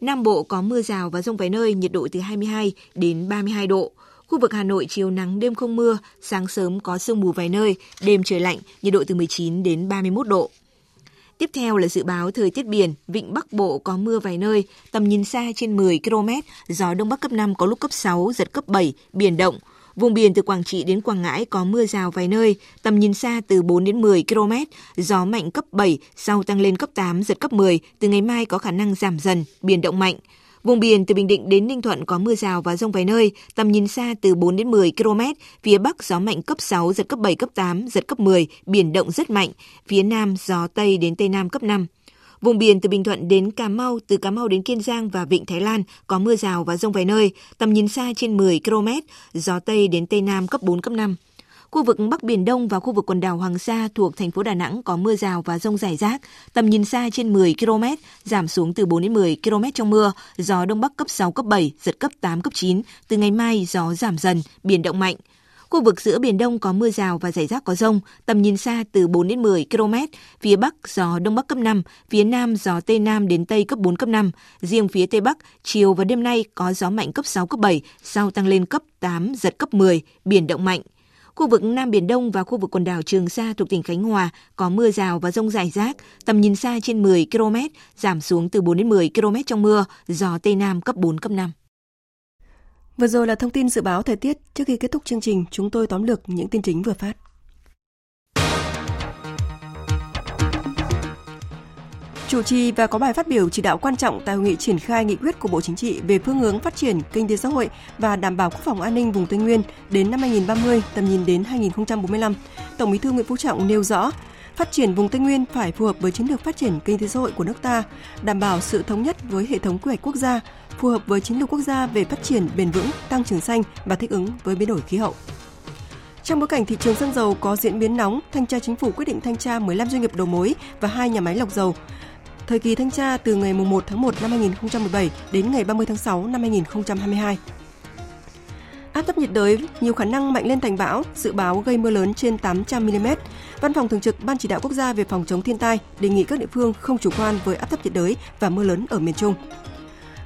Nam Bộ có mưa rào và rông vài nơi, nhiệt độ từ 22 đến 32 độ. Khu vực Hà Nội chiều nắng đêm không mưa, sáng sớm có sương mù vài nơi, đêm trời lạnh, nhiệt độ từ 19 đến 31 độ. Tiếp theo là dự báo thời tiết biển, vịnh Bắc Bộ có mưa vài nơi, tầm nhìn xa trên 10 km, gió Đông Bắc cấp 5 có lúc cấp 6, giật cấp 7, biển động. Vùng biển từ Quảng Trị đến Quảng Ngãi có mưa rào vài nơi, tầm nhìn xa từ 4 đến 10 km, gió mạnh cấp 7, sau tăng lên cấp 8, giật cấp 10, từ ngày mai có khả năng giảm dần, biển động mạnh. Vùng biển từ Bình Định đến Ninh Thuận có mưa rào và rông vài nơi, tầm nhìn xa từ 4 đến 10 km, phía Bắc gió mạnh cấp 6, giật cấp 7, cấp 8, giật cấp 10, biển động rất mạnh, phía Nam gió Tây đến Tây Nam cấp 5. Vùng biển từ Bình Thuận đến Cà Mau, từ Cà Mau đến Kiên Giang và Vịnh Thái Lan có mưa rào và rông vài nơi, tầm nhìn xa trên 10 km, gió Tây đến Tây Nam cấp 4, cấp 5. Khu vực Bắc Biển Đông và khu vực quần đảo Hoàng Sa thuộc thành phố Đà Nẵng có mưa rào và rông rải rác, tầm nhìn xa trên 10 km, giảm xuống từ 4 đến 10 km trong mưa, gió Đông Bắc cấp 6, cấp 7, giật cấp 8, cấp 9. Từ ngày mai, gió giảm dần, biển động mạnh. Khu vực giữa Biển Đông có mưa rào và rải rác có rông, tầm nhìn xa từ 4 đến 10 km, phía Bắc gió Đông Bắc cấp 5, phía Nam gió Tây Nam đến Tây cấp 4, cấp 5. Riêng phía Tây Bắc, chiều và đêm nay có gió mạnh cấp 6, cấp 7, sau tăng lên cấp 8, giật cấp 10, biển động mạnh. Khu vực Nam Biển Đông và khu vực quần đảo Trường Sa thuộc tỉnh Khánh Hòa có mưa rào và rông rải rác, tầm nhìn xa trên 10 km, giảm xuống từ 4 đến 10 km trong mưa, gió Tây Nam cấp 4, cấp 5. Vừa rồi là thông tin dự báo thời tiết. Trước khi kết thúc chương trình, chúng tôi tóm lược những tin chính vừa phát. chủ trì và có bài phát biểu chỉ đạo quan trọng tại hội nghị triển khai nghị quyết của Bộ Chính trị về phương hướng phát triển kinh tế xã hội và đảm bảo quốc phòng an ninh vùng Tây Nguyên đến năm 2030, tầm nhìn đến 2045. Tổng Bí thư Nguyễn Phú Trọng nêu rõ, phát triển vùng Tây Nguyên phải phù hợp với chiến lược phát triển kinh tế xã hội của nước ta, đảm bảo sự thống nhất với hệ thống quy hoạch quốc gia, phù hợp với chiến lược quốc gia về phát triển bền vững, tăng trưởng xanh và thích ứng với biến đổi khí hậu. Trong bối cảnh thị trường xăng dầu có diễn biến nóng, thanh tra chính phủ quyết định thanh tra 15 doanh nghiệp đầu mối và hai nhà máy lọc dầu. Thời kỳ thanh tra từ ngày 1 tháng 1 năm 2017 đến ngày 30 tháng 6 năm 2022. Áp thấp nhiệt đới nhiều khả năng mạnh lên thành bão, dự báo gây mưa lớn trên 800 mm. Văn phòng Thường trực Ban Chỉ đạo Quốc gia về phòng chống thiên tai đề nghị các địa phương không chủ quan với áp thấp nhiệt đới và mưa lớn ở miền Trung.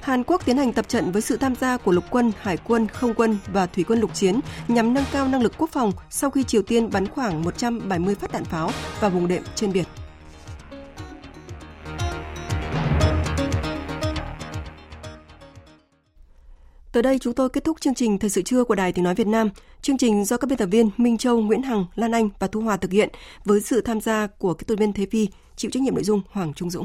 Hàn Quốc tiến hành tập trận với sự tham gia của lục quân, hải quân, không quân và thủy quân lục chiến nhằm nâng cao năng lực quốc phòng sau khi Triều Tiên bắn khoảng 170 phát đạn pháo vào vùng đệm trên biển. Tới đây chúng tôi kết thúc chương trình Thời sự trưa của Đài Tiếng Nói Việt Nam. Chương trình do các biên tập viên Minh Châu, Nguyễn Hằng, Lan Anh và Thu Hòa thực hiện với sự tham gia của kỹ thuật viên Thế Phi, chịu trách nhiệm nội dung Hoàng Trung Dũng.